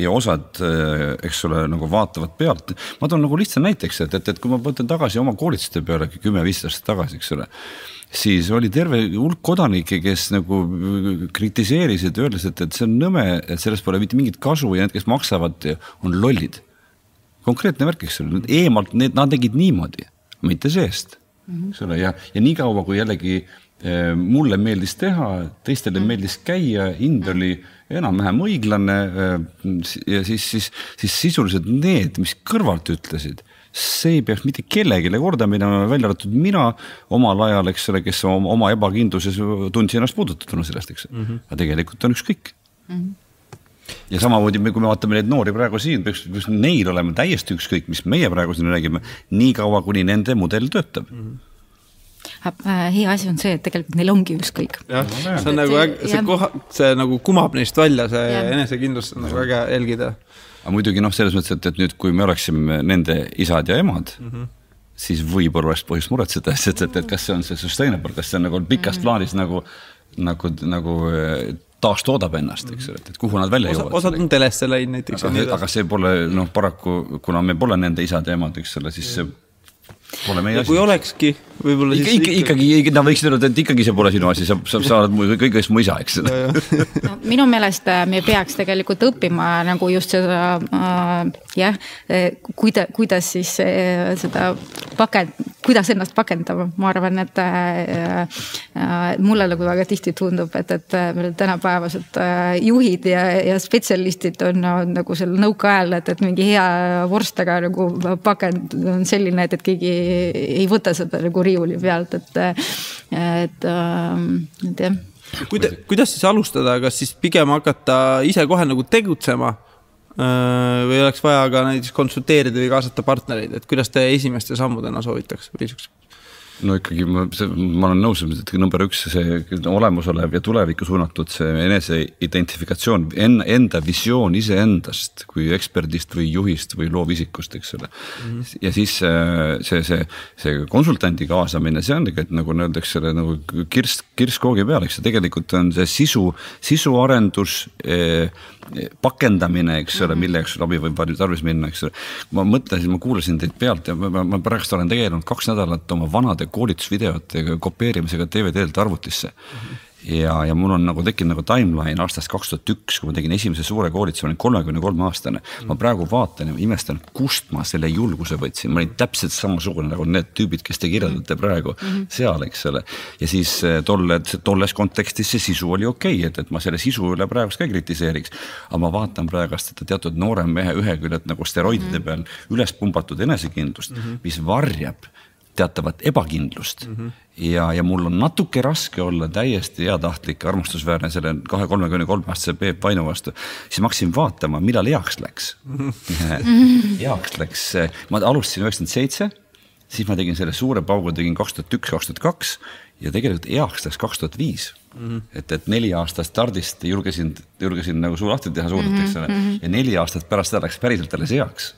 ja osad, eh, eks ole, nagu vaatavad pealt. ma toon nagu lihtsa näiteks, et, et, et kui ma mõtlen tagasi oma koolituste peale kümme-viisteist aastat tagasi, eks ole siis oli terve hulk kodanikke, kes nagu kritiseerisid, öeldes, et, et see on nõme, et sellest pole mitte mingit kasu ja need, kes maksavad, on lollid. konkreetne värk, eks ole, eemalt need, nad tegid niimoodi, mitte seest, eks ole, ja, ja niikaua kui jällegi eh, mulle meeldis teha, teistele mm. meeldis käia, hind oli enam-vähem õiglane. Eh, ja siis, siis, siis sisuliselt need, mis kõrvalt ütlesid see ei peaks mitte kellelegi korda minema, välja arvatud mina omal ajal, eks ole, kes oma, oma ebakindluses tundsin ennast puudutatuna sellest, eks mm. -hmm. aga tegelikult on ükskõik mm. -hmm ja samamoodi, kui me vaatame neid noori praegu siin, peaks, peaks neil olema täiesti ükskõik, mis meie praegu siin räägime, niikaua kuni nende mudel töötab mm. -hmm hea asi on see, et tegelikult neil ongi ükskõik. jah, see on nagu, see koha, see nagu kumab neist välja, see enesekindlus on nagu äge jälgida aga muidugi noh, selles mõttes, et, et nüüd, kui me oleksime nende isad ja emad mm, -hmm. siis võib-olla oleks põhjust muretseda, sest et, et kas see on see sustainable, kas see on nagu pikas mm -hmm. plaanis nagu, nagu, nagu eh, taastoodab ennast, eks ole, et, et kuhu nad välja Osa, jõuavad. osad on telesse läinud näiteks. aga, aga see pole noh, paraku kuna me pole nende isad ja emad, eks ole, siis see Pole meie asi. kui olekski, võib-olla siis ikka, ikkagi, ikkagi, nad võiksid öelda, et ikkagi see pole sinu asi, sa, sa, sa oled kõigest mu isa, eks. No, minu meelest äh, me peaks tegelikult õppima nagu just seda äh, jah, äh, kuida-, kuidas siis äh, seda pakend, kuidas ennast pakendama, ma arvan, et äh, äh, mulle nagu väga tihti tundub, et, et meil tänapäevased äh, juhid ja, ja spetsialistid on, on nagu seal nõukaajal, et, et mingi hea vorstaga nagu pakend on selline, et, et keegi ei võta seda nagu riiuli pealt, et, et, ähm, et jah Kuida, kuidas siis alustada, kas siis pigem hakata ise kohe nagu tegutsema äh, või oleks vaja ka näiteks konsulteerida või kaasata partnereid, et kuidas te esimeste sammudena soovitaks või siukse? No ikkagi ma, ma olen nõus, et number üks, see olemasolev ja tulevikku suunatud see eneseidentifikatsioon, enda, enda visioon iseendast kui eksperdist või juhist või loovisikust, eks ole mm. -hmm. ja siis see, see, see konsultandi kaasamine, see on tegelikult nagu öeldakse, nagu kirss, kirss koogi peal, eks ju, tegelikult on see sisu, sisuarendus eh, pakendamine, eks ole, mille jaoks abi võib tarvis minna, eks ole. ma mõtlesin, ma kuulasin teid pealt ja ma, ma praegust olen tegelenud kaks nädalat oma vanade koolitusvideote kopeerimisega DVD-lt arvutisse mm. -hmm ja, ja mul on nagu tekkinud nagu timeline aastast kaks tuhat üks, kui ma tegin esimese suure koolituse, olin kolmekümne kolme aastane mm.. ma praegu vaatan ja imestan, kust ma selle julguse võtsin, ma olin täpselt samasugune nagu need tüübid, kes te kirjeldate praegu mm -hmm. seal, eks ole. ja siis eh, tolle, tolles kontekstis see sisu oli okei okay,, et, et ma selle sisu üle praegust ka ei kritiseeriks. aga ma vaatan praegust, et teatud noore mehe ühe küljelt nagu steroidide mm -hmm. peal üles pumbatud enesekindlust mm, -hmm. mis varjab teatavat ebakindlust mm. -hmm. ja, ja mul on natuke raske olla täiesti heatahtlik, armastusväärne selle kahe kolmekümne kolme aastase Peep Vainu vastu. siis ma hakkasin vaatama, millal heaks läks mm. -hmm. heaks läks, ma alustasin üheksakümmend seitse, siis ma tegin selle suure paugu, tegin kaks tuhat üks, kaks tuhat kaks ja tegelikult heaks läks kaks tuhat viis. Mhm. et, et neli aastat stardist julgesin, julgesin nagu suu lahti teha suurelt, eks ole, mhm. ja neli aastat pärast seda läks päriselt alles heaks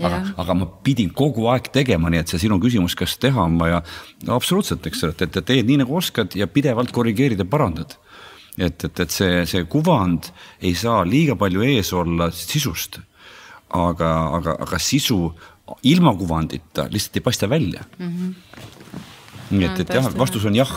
aga, aga ma pidin kogu aeg tegema, nii et see sinu küsimus, kas teha on vaja, no absoluutselt, eks ole, et, et teed nii nagu oskad ja pidevalt korrigeerid ja parandad. et, et, et see, see kuvand ei saa liiga palju ees olla sisust. aga, aga, aga sisu ilma kuvandita lihtsalt ei paista välja mm. -hmm. nii et, et jah, vastus on jah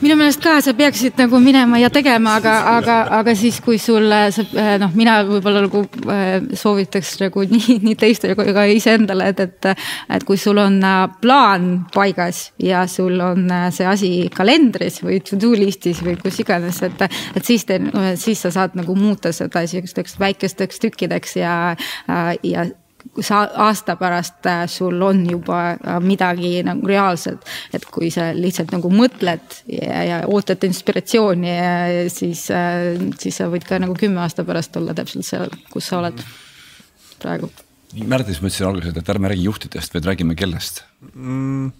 minu meelest ka sa peaksid nagu minema ja tegema, aga, aga, aga siis, kui sul sa eh, noh, mina võib-olla nagu eh, soovitaks nagu nii, nii teistele kui ka iseendale, et, et. et kui sul on äh, plaan paigas ja sul on äh, see asi kalendris või to do list'is või kus iganes, et. et siis te, siis sa saad nagu muuta seda sihukesteks väikesteks tükkideks ja, äh, ja sa aasta pärast äh, sul on juba äh, midagi nagu reaalselt, et kui sa lihtsalt nagu mõtled ja, ja ootad inspiratsiooni, siis, äh, siis sa võid ka nagu kümme aasta pärast olla täpselt seal, kus sa oled praegu. siis ma ütlesin alguses, et ärme räägi juhtidest, vaid räägime kellest mm.?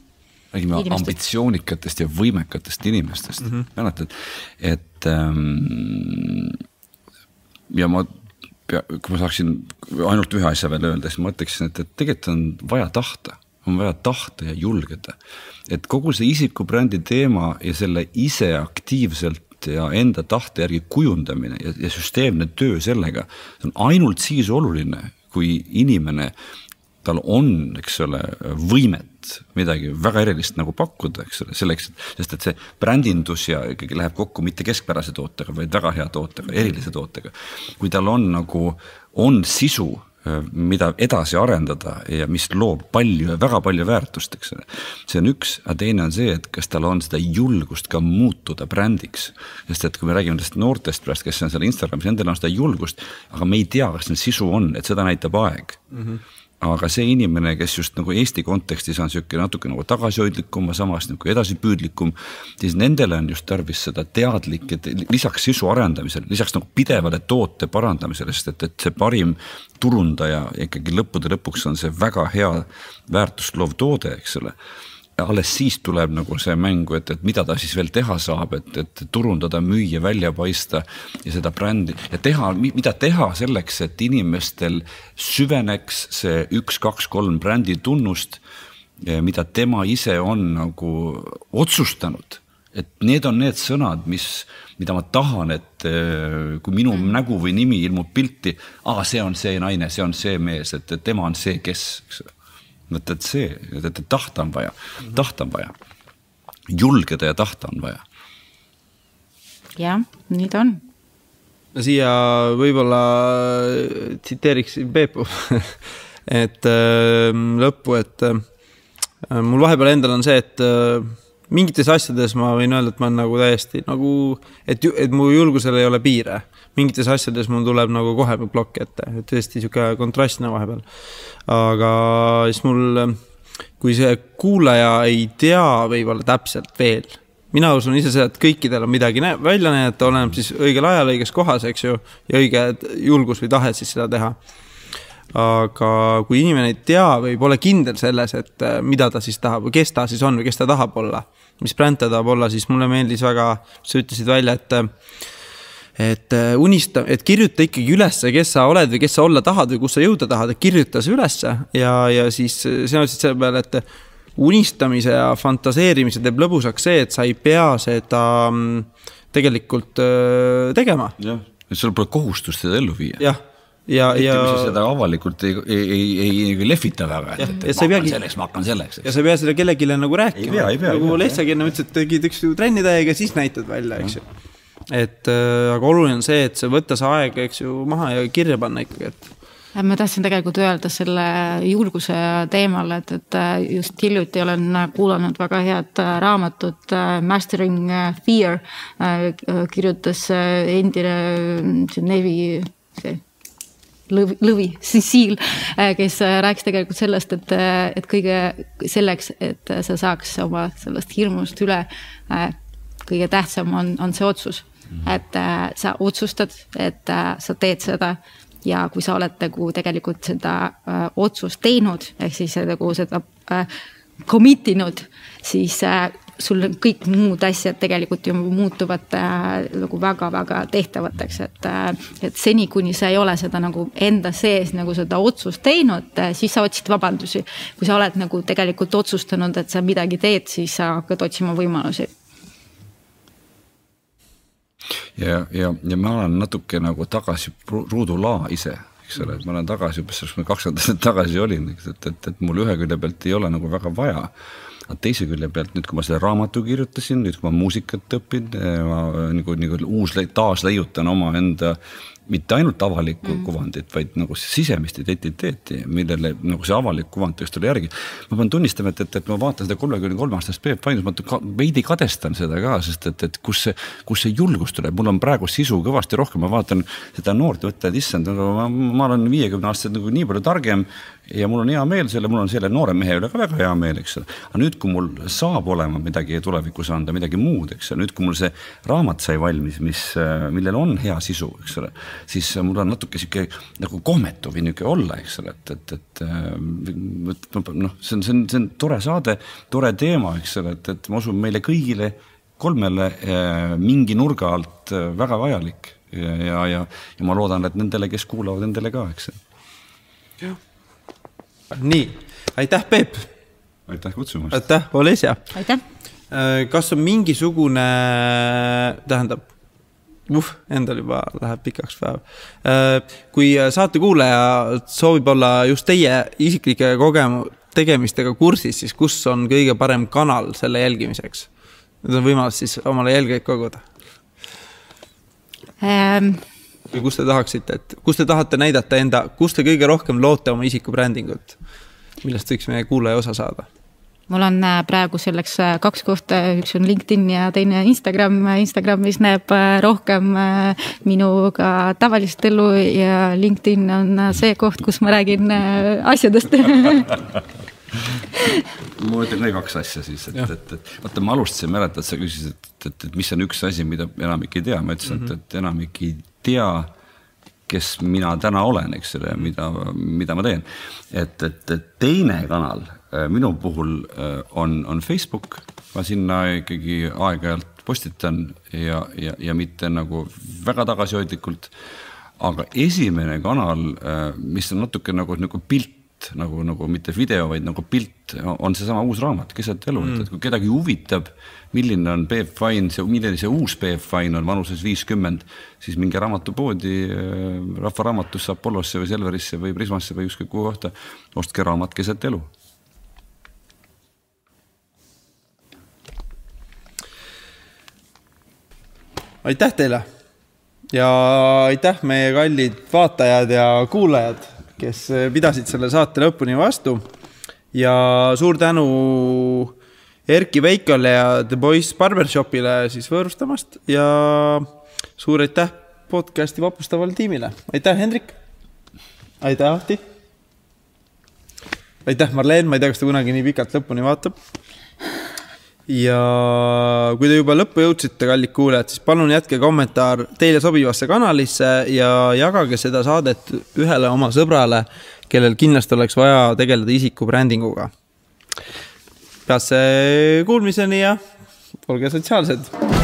räägime inimestest. ambitsioonikatest ja võimekatest inimestest mm, -hmm. mäletad, et ähm, ja ma kui ma saaksin ainult ühe asja veel öelda, siis ma ütleksin, et, et tegelikult on vaja tahta, on vaja tahta ja julgeda. et kogu see isikubrändi teema ja selle ise aktiivselt ja enda tahte järgi kujundamine ja, ja süsteemne töö sellega, see on ainult siis oluline, kui inimene tal on, eks ole, võimet midagi väga erilist nagu pakkuda, eks ole, selleks, sest et see brändindus ja ikkagi läheb kokku mitte keskpärase tootega, vaid väga hea tootega, erilise tootega. kui tal on nagu, on sisu, mida edasi arendada ja mis loob palju ja väga palju väärtust, eks ole. see on üks, aga teine on see, et kas tal on seda julgust ka muutuda brändiks. sest et kui me räägime nendest noortest praegu, kes on seal Instagramis, nendel on seda julgust, aga me ei tea, kas neil sisu on, et seda näitab aeg mm. -hmm aga see inimene, kes just nagu Eesti kontekstis on sihuke natuke nagu tagasihoidlikum, samas nagu edasipüüdlikum, siis nendele on just tarvis seda teadlikke, lisaks sisu arendamisele, lisaks nagu pidevale toote parandamisele, sest et, et see parim turundaja ikkagi lõppude lõpuks on see väga hea väärtust loov toode, eks ole alles siis tuleb nagu see mängu, et, et mida ta siis veel teha saab, et, et turundada, müüa, välja paista ja seda brändi. Ja teha, mida teha selleks, et inimestel süveneks see üks, kaks, kolm brändi tunnust, mida tema ise on nagu otsustanud. Et need on need sõnad, mis, mida ma tahan, et kui minu mm. nägu või nimi ilmub pilti, aa, see on see naine, see on see mees, et, et tema on see, kes, eks. ole vot, et see, et tahta on vaja, tahta on vaja. julgeda ja tahta on vaja. jah, nii ta on. no siia võib-olla tsiteeriks Peepu et äh, lõppu, et äh, mul vahepeal endal on see, et äh, mingites asjades ma võin öelda, et ma olen nagu täiesti nagu, et, et mu julgusel ei ole piire. Mingites asjades mul tuleb nagu kohe plokk ette, et tõesti sihuke kontrastne vahepeal. aga siis mul, kui see kuulaja ei tea võib-olla täpselt veel, mina usun ise seda, et kõikidel on midagi välja näidata, oleneb siis õigel ajal, õiges kohas, eks ju, ja õige julgus või tahe siis seda teha aga kui inimene ei tea või pole kindel selles, et äh, mida ta siis tahab või kes ta siis on või kes ta tahab olla, mis bränd ta tahab olla, siis mulle meeldis väga, sa ütlesid välja, et et äh, unista, et kirjuta ikkagi ülesse, kes sa oled või kes sa olla tahad või kus sa jõuda tahad, kirjuta see ülesse ja, ja siis sina ütlesid selle peale, et unistamise ja fantaseerimise teeb lõbusaks see, et sa ei pea seda mm, tegelikult äh, tegema. jah, et sul pole kohustust seda ellu viia. jah ja, ja. seda avalikult ei, ei, ei, ei, lehvita väga, et, et, et ma hakkan selleks, ma hakkan selleks. ja sa ei pea seda kellelegi nagu rääkima. nagu Lehtsagi enne ütles, et tegid üks trenni täiega, siis näitad välja, eks ju. Et äh, aga oluline on see, et sa võta see aeg, eks ju, maha ja kirja panna ikkagi, et ma tahtsin tegelikult öelda selle julguse teemal, et, et äh, just hiljuti olen kuulanud väga head äh, raamatut äh, Mastering Fear. kirjutas endine see Navy, see lõvi, lõvi, Cecil, kes rääkis tegelikult sellest, et, et kõige selleks, et sa saaks oma sellest hirmust üle, kõige tähtsam on, on see otsus. Et sa otsustad, et sa teed seda ja kui sa oled nagu tegelikult seda äh, otsust teinud, ehk siis nagu seda äh, commit inud, siis äh, sul kõik muud asjad tegelikult ju muutuvad äh, nagu väga-väga tehtavateks, et äh,. et seni, kuni sa ei ole seda nagu enda sees nagu seda otsust teinud äh,, siis sa otsid vabandusi. kui sa oled nagu tegelikult otsustanud, et sa midagi teed, siis sa hakkad otsima võimalusi ja, ja, ja ma olen natuke nagu tagasi ruudulaa ise eks ole, et ma olen tagasi umbes kakskümmend aastat tagasi olin, eks, et, et, et mul ühe külje pealt ei ole nagu väga vaja. aga teise külje pealt nüüd, kui ma selle raamatu kirjutasin, nüüd kui ma muusikat õpin, ma nagu, nagu uus, taasleiutan omaenda mitte ainult avalikku mm. kuvandit, vaid nagu sisemist identiteeti, millele nagu see avalik kuvand tõesti tuli järgi. ma pean tunnistama, et, et, et ma vaatan seda kolmekümne kolme aastast Peep Vainus, ma ka, veidi kadestan seda ka, sest et, et kus see, kus see julgus tuleb, mul on praegu sisu kõvasti rohkem, ma vaatan seda noort võtta, et issand, ma, ma olen viiekümne aastaselt nagu nii palju targem ja mul on hea meel selle, mul on selle noore mehe üle ka väga hea meel, eks ole. aga nüüd, kui mul saab olema midagi tulevikus anda, midagi muud, eks ole, nüüd, kui mul see raamat sai valmis, mis, millel on hea sisu, eks ole, siis mul on natuke sihuke nagu kohmetu või nihuke olla, eks ole, et, et, et noh, see on, see on, see on tore saade, tore teema, eks ole, et, et ma usun meile kõigile kolmele eh, mingi nurga alt eh, väga vajalik ja, ja, ja, ma loodan, et nendele, kes kuulavad, nendele ka, eks. jah nii, aitäh, Peep. aitäh kutsumast. aitäh, Olesja. aitäh. Äh, kas on mingisugune, tähendab, uh, endal juba läheb pikaks päev. Äh, kui saatekuulaja soovib olla just teie isiklike kogemu-, tegemistega kursis, siis kus on kõige parem kanal selle jälgimiseks? nüüd on võimalus siis omale jälgijaid koguda ähm või kus te tahaksite, et kus te tahate näidata enda, kus te kõige rohkem loote oma isikubrändingut? millest võiks meie kuulaja osa saada? mul on äh, praegu selleks äh, kaks kohta, üks on LinkedIn ja teine Instagram. Instagramis näeb äh, rohkem minuga tavalist elu ja LinkedIn on see koht, kus ma räägin asjadest ma ütlen ka kaks asja siis, et, et, et vaata, ma alustasin, mäletad, sa küsisid, et, et, et mis on üks asi, mida enamik ei tea, ma ütlesin mm, -hmm. et, et enamik ei tea, kes mina täna olen, eks ole, mida, mida ma teen. et, et, teine kanal äh, minu puhul äh, on, on Facebook, ma sinna ikkagi aeg-ajalt postitan ja, ja, ja mitte nagu väga tagasihoidlikult. aga esimene kanal, äh, mis on natuke nagu, nagu pilt nagu, nagu mitte video, vaid nagu pilt on seesama uus raamat Keset elu mm., et kui kedagi huvitab, milline on Peep Fine, see, milline see uus Peep Fine on vanuses viiskümmend, siis minge raamatupoodi, äh, Rahva Raamatusse, Apollosse või Selverisse või Prismasse või ükskõik kuhu kohta, ostke raamat Keset elu. Aitäh teile! Ja aitäh, meie kallid vaatajad ja kuulajad kes pidasid selle saate lõpuni vastu. ja suur tänu Erki Veikole ja The Boys Barbershopile siis võõrustamast ja suur aitäh podcast'i vapustavale tiimile, aitäh, Hendrik. aitäh, Ahti. aitäh, Marleen, ma ei tea, kas ta kunagi nii pikalt lõpuni vaatab ja kui te juba lõppu jõudsite, kallid kuulajad, siis palun jätke kommentaar teile sobivasse kanalisse ja jagage seda saadet ühele oma sõbrale, kellel kindlasti oleks vaja tegeleda isiku brändinguga. Peatse kuulmiseni ja olge sotsiaalsed